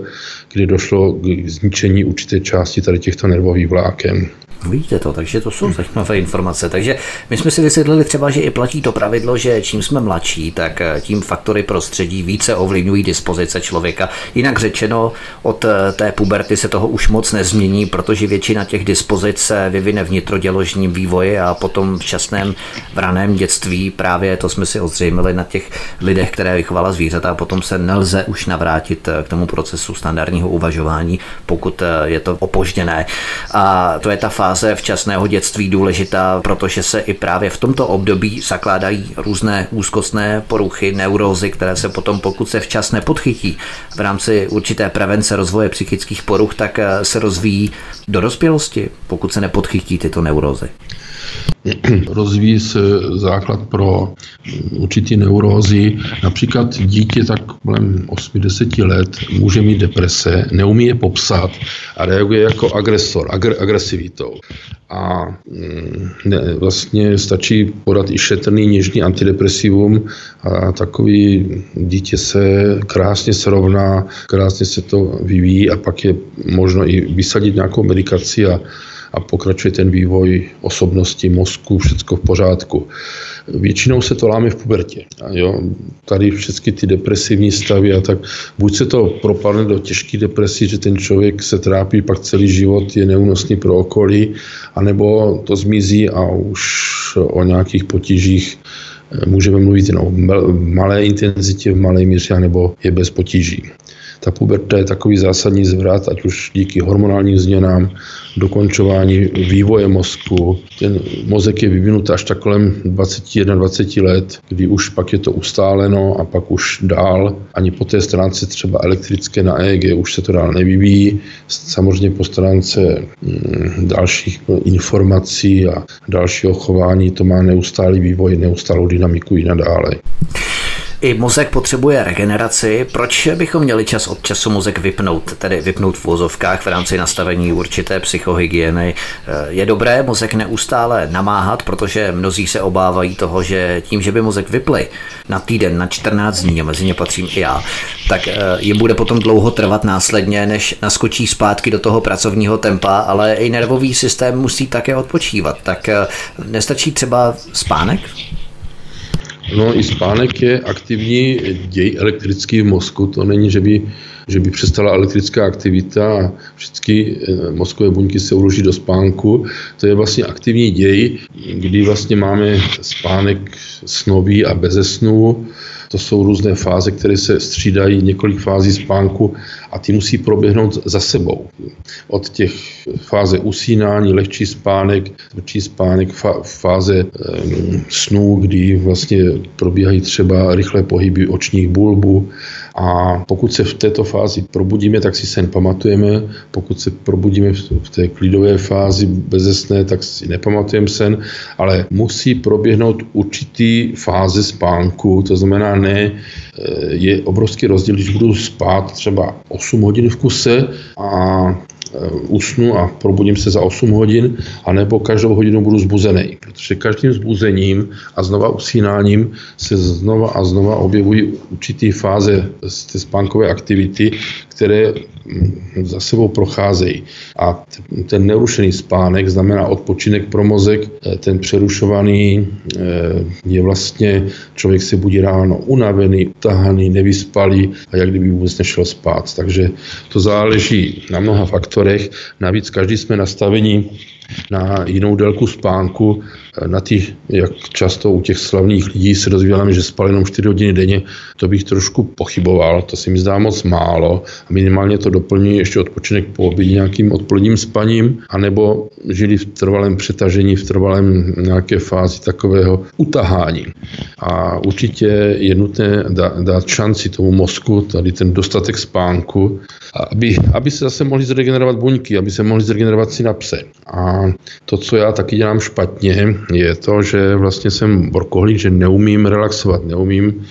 kdy došlo k zničení určité části tady těchto nervových vláken. Vidíte to, takže to jsou zajímavé informace. Takže my jsme si vysvětlili třeba, že i platí to pravidlo, že čím jsme mladší, tak eh, tím faktory prostředí více ovlivňují dispozice člověka. Jinak řečeno, od eh, té puberty se toho už moc nezmění, protože většina těch dispozic se vyvine v nitroděložním vývoji a potom v časném v raném dětství právě to jsme si ozřejmili na těch lidech, které vychovala zvířata a potom se nelze už navrátit eh, k tomu procesu standardního uvažování, pokud je to opožděné. A to je ta fáze fáze včasného dětství důležitá, protože se i právě v tomto období zakládají různé úzkostné poruchy, neurózy, které se potom, pokud se včas nepodchytí v rámci určité prevence rozvoje psychických poruch, tak eh, se rozvíjí do dospělosti, pokud se nepodchytí tyto neurózy. Rozvíjí se základ pro určitý neurózy. Například dítě tak kolem 8-10 let může mít deprese, neumí je popsat a reaguje jako agresor, agr- agresivitou. A mm, ne, vlastně stačí podat i šetrný něžný antidepresivum a takový dítě se krásně srovná, krásně se to vyvíjí a pak je možno i vysadit nějakou medikaci a a pokračuje ten vývoj osobnosti, mozku, všechno v pořádku. Většinou se to láme v pubertě. A jo, tady všechny ty depresivní stavy a tak, buď se to propadne do těžké depresí, že ten člověk se trápí, pak celý život je neúnosný pro okolí, anebo to zmizí a už o nějakých potížích eh, můžeme mluvit jen o malé intenzitě, v malé míře, nebo je bez potíží. Ta puberta je takový zásadní zvrat, ať už díky hormonálním změnám, dokončování vývoje mozku. Ten mozek je vyvinut až tak kolem 21-20 let, kdy už pak je to ustáleno a pak už dál, ani po té stránce třeba elektrické na EEG už se to dál nevyvíjí. Samozřejmě po stránce mm, dalších informací a dalšího chování to má neustálý vývoj, neustálou dynamiku i nadále. I mozek potřebuje regeneraci. Proč bychom měli čas od času mozek vypnout, tedy vypnout v vozovkách v rámci nastavení určité psychohygieny? Je dobré mozek neustále namáhat, protože mnozí se obávají toho, že tím, že by mozek vypli na týden, na 14 dní, a mezi ně patřím i já, tak eh, jim bude potom dlouho trvat následně, než naskočí zpátky do toho pracovního tempa, ale i nervový systém musí také odpočívat. Tak eh, nestačí třeba spánek? No i spánek je aktivní děj elektrický v mozku. To není, že by, že by přestala elektrická aktivita a všechny eh, mozkové buňky se uloží do spánku. To je vlastně aktivní děj, kdy vlastně máme spánek snový a beze snu to jsou různé fáze, které se střídají, několik fází spánku a ty musí proběhnout za sebou. Od těch fáze usínání, lehčí spánek, tvrdší spánek, fáze e, snů, kdy vlastně probíhají třeba rychlé pohyby očních bulbů, a pokud se v této fázi probudíme, tak si sen pamatujeme. Pokud se probudíme v té klidové fázi bezesné, tak si nepamatujeme sen, ale musí proběhnout určitý fáze spánku. To znamená, ne, eh, je obrovský rozdíl, když budu spát třeba 8 hodin v kuse a usnu a probudím se za 8 hodin, anebo každou hodinu budu zbuzený. Protože každým zbuzením a znova usínáním se znova a znova objevují určitý fáze z té spánkové aktivity, které za sebou procházejí. A ten nerušený spánek znamená odpočinek pro mozek, eh, ten přerušovaný eh, je vlastně, člověk se budí ráno unavený, utahaný, nevyspalý a jak kdyby vůbec nešel spát. Takže to záleží na mnoha faktorech. Navíc každý jsme nastavení na jinou délku spánku, na ty, jak často u těch slavných lidí se dozvídáme, že spali jenom 4 hodiny denně, to bych trošku pochyboval, to si mi zdá moc málo. Minimálně to doplní ještě odpočinek po obědě nějakým odpoledním spaním, anebo žili v trvalém přetažení, v trvalém nějaké fázi takového utahání. A určitě je nutné dát šanci tomu mozku, tady ten dostatek spánku, aby, aby se zase mohli zregenerovat buňky, aby se mohli zregenerovat synapse. A to, co já taky dělám špatně, je to, že vlastně jsem borkohlík, že neumím relaxovat, neumím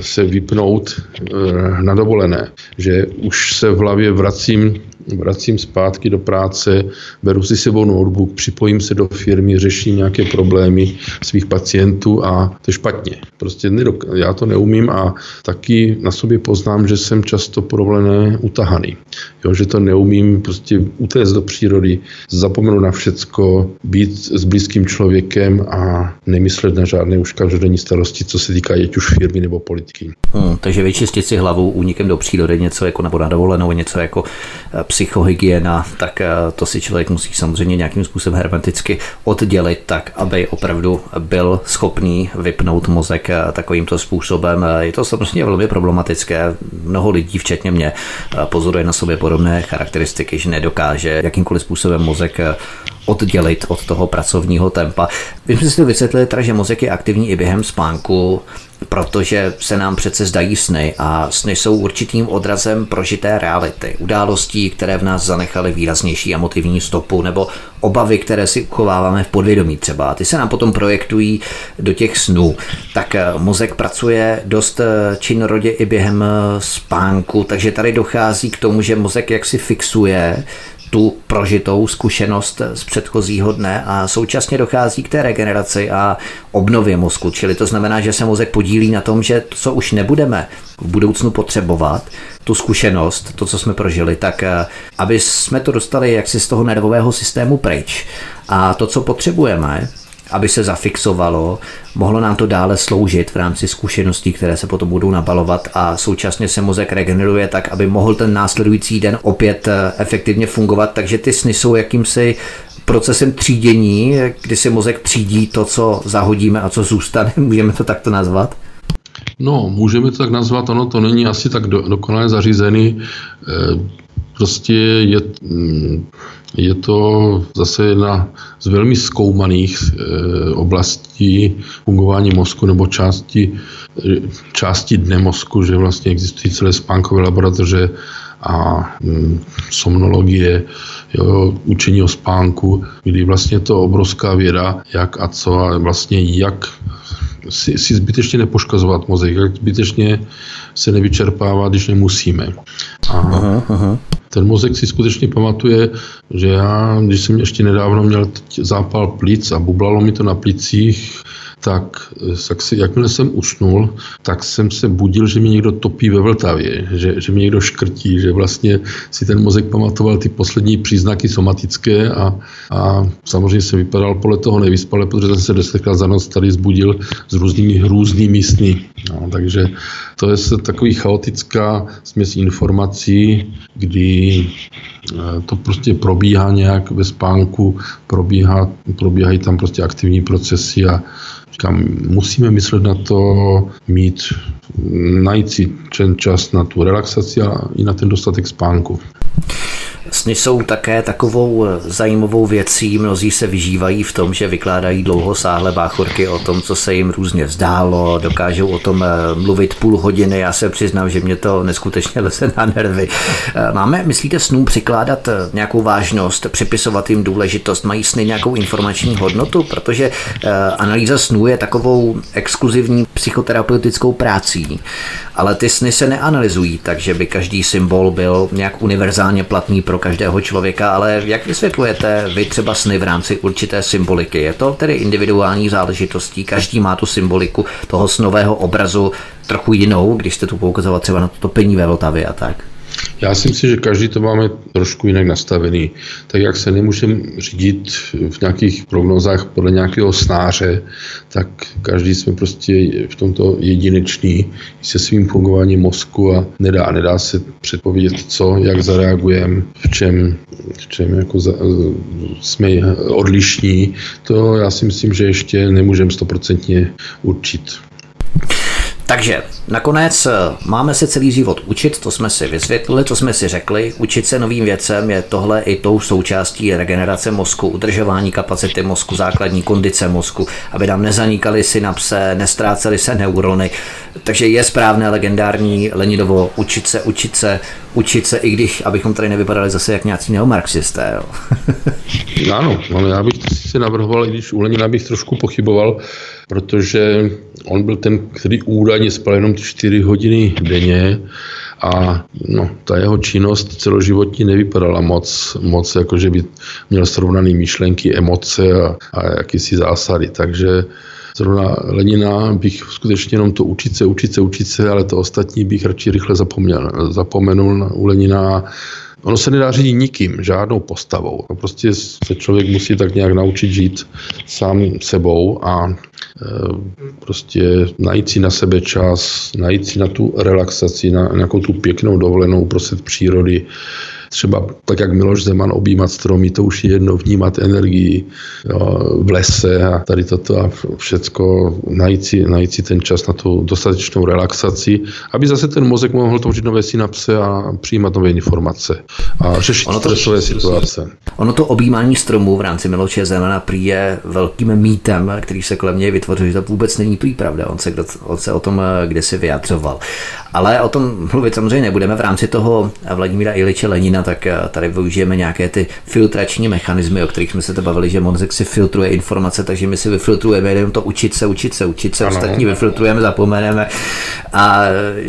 se vypnout eh, na dovolené, že už se v hlavě vracím vracím zpátky do práce, beru si sebou notebook, připojím se do firmy, řeším nějaké problémy svých pacientů a to je špatně. Prostě nedok- já to neumím a taky na sobě poznám, že jsem často problémné utahaný. Jo, že to neumím prostě utéct do přírody, zapomenout na všecko, být s blízkým člověkem a nemyslet na žádné už každodenní starosti, co se týká ať už firmy nebo politiky. Hmm, takže vyčistit si hlavu únikem do přírody, něco jako nebo na dovolenou, něco jako psychohygiena, tak to si člověk musí samozřejmě nějakým způsobem hermeticky oddělit, tak aby opravdu byl schopný vypnout mozek takovýmto způsobem. Je to samozřejmě velmi problematické. Mnoho lidí, včetně mě, pozoruje na sobě podobné charakteristiky, že nedokáže jakýmkoliv způsobem mozek oddělit od toho pracovního tempa. Vy jsme si to vysvětlili, teda, že mozek je aktivní i během spánku, protože se nám přece zdají sny a sny jsou určitým odrazem prožité reality, událostí, které v nás zanechaly výraznější emotivní stopu nebo obavy, které si uchováváme v podvědomí třeba. Ty se nám potom projektují do těch snů. Tak eh, mozek pracuje dost eh, činorodě i během eh, spánku, takže tady dochází k tomu, že mozek jaksi fixuje tu prožitou zkušenost z předchozího dne a současně dochází k té regeneraci a obnově mozku. Čili to znamená, že se mozek podílí na tom, že to, co už nebudeme v budoucnu potřebovat, tu zkušenost, to, co jsme prožili, tak eh, aby jsme to dostali jaksi z toho nervového systému pryč. A to, co potřebujeme, aby se zafixovalo, mohlo nám to dále sloužit v rámci zkušeností, které se potom budou nabalovat a současně se mozek regeneruje tak, aby mohl ten následující den opět eh, efektivně fungovat, takže ty sny jsou jakýmsi procesem třídění, kdy si mozek třídí to, co zahodíme a co zůstane, můžeme to takto nazvat? No, můžeme to tak nazvat, ono to není asi tak do, dokonale zařízený. E, prostě je, mm, je to zase jedna z velmi zkoumaných e, oblastí fungování mozku nebo části, e, části dne mozku, že vlastně existují celé spánkové laboratoře a mm, somnologie, jo, učení o spánku, kdy vlastně to obrovská věda, jak a co a vlastně jak si, si zbytečně nepoškozovat mozek, jak zbytečně se nevyčerpává, když nemusíme. A aha, aha. Ten mozek si skutečně pamatuje, že já, když jsem ještě nedávno měl zápal plic a bublalo mi to na plicích, tak, tak si, jakmile jsem usnul, tak jsem se budil, že mi někdo topí ve Vltavě, že, že mi někdo škrtí, že vlastně si ten mozek pamatoval ty poslední příznaky somatické a, a samozřejmě se vypadal podle toho nevyspale, protože jsem se desetkrát za noc tady zbudil s různými hrůznými sny. No, takže to je takový chaotická směs informací, kdy eh, to prostě probíhá nějak ve spánku, probíhá, probíhají tam prostě aktivní procesy a Říkám, musíme myslet na to, mít, najít si ten čas na tu relaxaci a i na ten dostatek spánku. Sny jsou také takovou eh, zajímavou věcí. Mnozí se vyžívají v tom, že vykládají dlouhosáhlé báchorky o tom, co se jim různě zdálo, dokážou o tom eh, mluvit půl hodiny. Já se přiznám, že mě to neskutečně leze na nervy. Eh, máme, myslíte, snům přikládat nějakou vážnost, připisovat jim důležitost? Mají sny nějakou informační hodnotu? Protože analýza snů je takovou exkluzivní psychoterapeutickou prací, ale ty sny se neanalyzují, takže by každý symbol byl nějak univerzálně platný pro každého člověka, ale jak vysvětlujete vy třeba sny v rámci určité symboliky? Je to tedy individuální záležitostí, každý má tu symboliku toho snového obrazu trochu jinou, když jste tu poukazoval třeba na to topení ve Vltavě a tak? Já si myslím, že každý to máme trošku jinak nastavený. Tak jak se nemůžeme řídit v nějakých prognozách podle nějakého snáře, tak každý jsme prostě v tomto jedineční se svým fungováním mozku a nedá, nedá se předpovědět, co, jak zareagujeme, v čem, v čem jako za, jsme odlišní. To já si myslím, že ještě nemůžeme stoprocentně určit. Takže nakonec eh, máme se celý život učit, to jsme si vysvětlili, to jsme si řekli. Učit se novým věcem je tohle i tou součástí regenerace mozku, udržování kapacity mozku, základní kondice mozku, aby nám nezanikaly synapse, nestrácely se neurony. Takže je správné legendární Leninovo učit se, učit se, učit se, i když, abychom tady nevypadali zase jak nějací neomarxisté. Jo. ano, ale já bych si navrhoval, i když u Lenina bych trošku pochyboval, protože on byl ten, který údajně spal jenom 4 hodiny denně a no, ta jeho činnost celoživotní nevypadala moc, moc jako že by měl srovnaný myšlenky, emoce a, a jakýsi zásady. Takže zrovna Lenina bych skutečně jenom to učit se, učit se, učit se, ale to ostatní bych radši rychle zapomněl. Zapomenul u Lenina Ono se nedá řídit nikým, žádnou postavou. No prostě se člověk musí tak nějak naučit žít sám sebou a e, prostě najít si na sebe čas, najít si na tu relaxaci, na nějakou tu pěknou dovolenou prostřed přírody, třeba tak, jak Miloš Zeman objímat stromy, to už je jedno, vnímat energii jo, v lese a tady toto a všecko, najít si, najít si ten čas na tu dostatečnou relaxaci, aby zase ten mozek mohl tvořit nové synapse a přijímat nové informace a řešit ono to, stresové situace. Ono to objímání stromů v rámci Miloše Zemana prý je velkým mýtem, který se kolem něj vytvořil, že to vůbec není prý pravda. On se, on se o tom kde si vyjadřoval. Ale o tom mluvit samozřejmě nebudeme v rámci toho Vladimíra Iliče Lenina, tak eh, tady využijeme nějaké ty filtrační mechanismy, o kterých jsme se to bavili, že mozek si filtruje informace, takže my si vyfiltrujeme jenom to učit se, učit se, učit se, ano. ostatní vyfiltrujeme, zapomeneme. A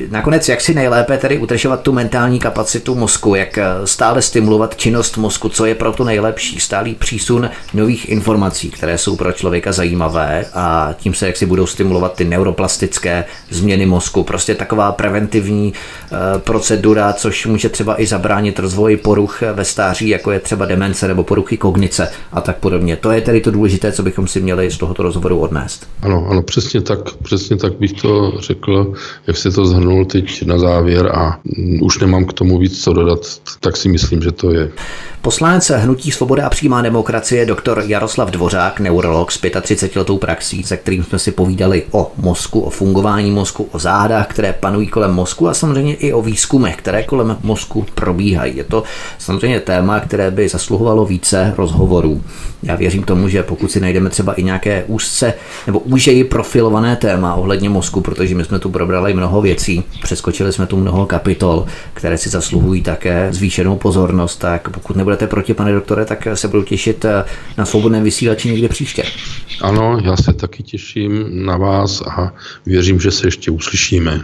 nakonec, jak si nejlépe tedy utržovat tu mentální kapacitu mozku, jak eh, stále stimulovat činnost mozku, co je pro to nejlepší, stálý přísun nových informací, které jsou pro člověka zajímavé a tím se jak si budou stimulovat ty neuroplastické změny mozku. Prostě taková preventivní eh, procedura, což může třeba i zabránit rozvoji poruch ve stáří, jako je třeba demence nebo poruchy kognice a tak podobně. To je tedy to důležité, co bychom si měli z tohoto rozhovoru odnést. Ano, ano, přesně tak, přesně tak bych to řekl, jak jste to zhrnul teď na závěr a mm, už nemám k tomu víc co dodat, tak si myslím, že to je. Poslanec Hnutí Svoboda a přímá demokracie doktor Jaroslav Dvořák, neurolog s 35 letou praxí, se kterým jsme si povídali o mozku, o fungování mozku, o zádách, které panují kolem mozku a samozřejmě i o výzkumech, které kolem mozku probíhají. Je to samozřejmě téma, které by zasluhovalo více rozhovorů. Já věřím tomu, že pokud si najdeme třeba i nějaké úzce nebo úžeji profilované téma ohledně mozku, protože my jsme tu probrali mnoho věcí, přeskočili jsme tu mnoho kapitol, které si zasluhují také zvýšenou pozornost, tak pokud nebudete proti, pane doktore, tak se budu těšit na svobodném vysílači někde příště. Ano, já se taky těším na vás a věřím, že se ještě uslyšíme.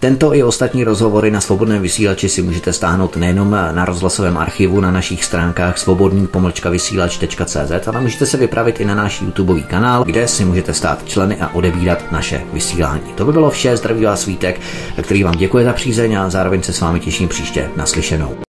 Tento i ostatní rozhovory na svobodném vysílači si můžete stáhnout nejenom na rozhlasovém archivu na našich stránkách svobodný pomlčka vysílač.cz, ale můžete se vypravit i na náš YouTube kanál, kde si můžete stát členy a odebírat naše vysílání. To by bylo vše, zdraví vás svítek, který vám děkuje za přízeň a zároveň se s vámi těším příště naslyšenou.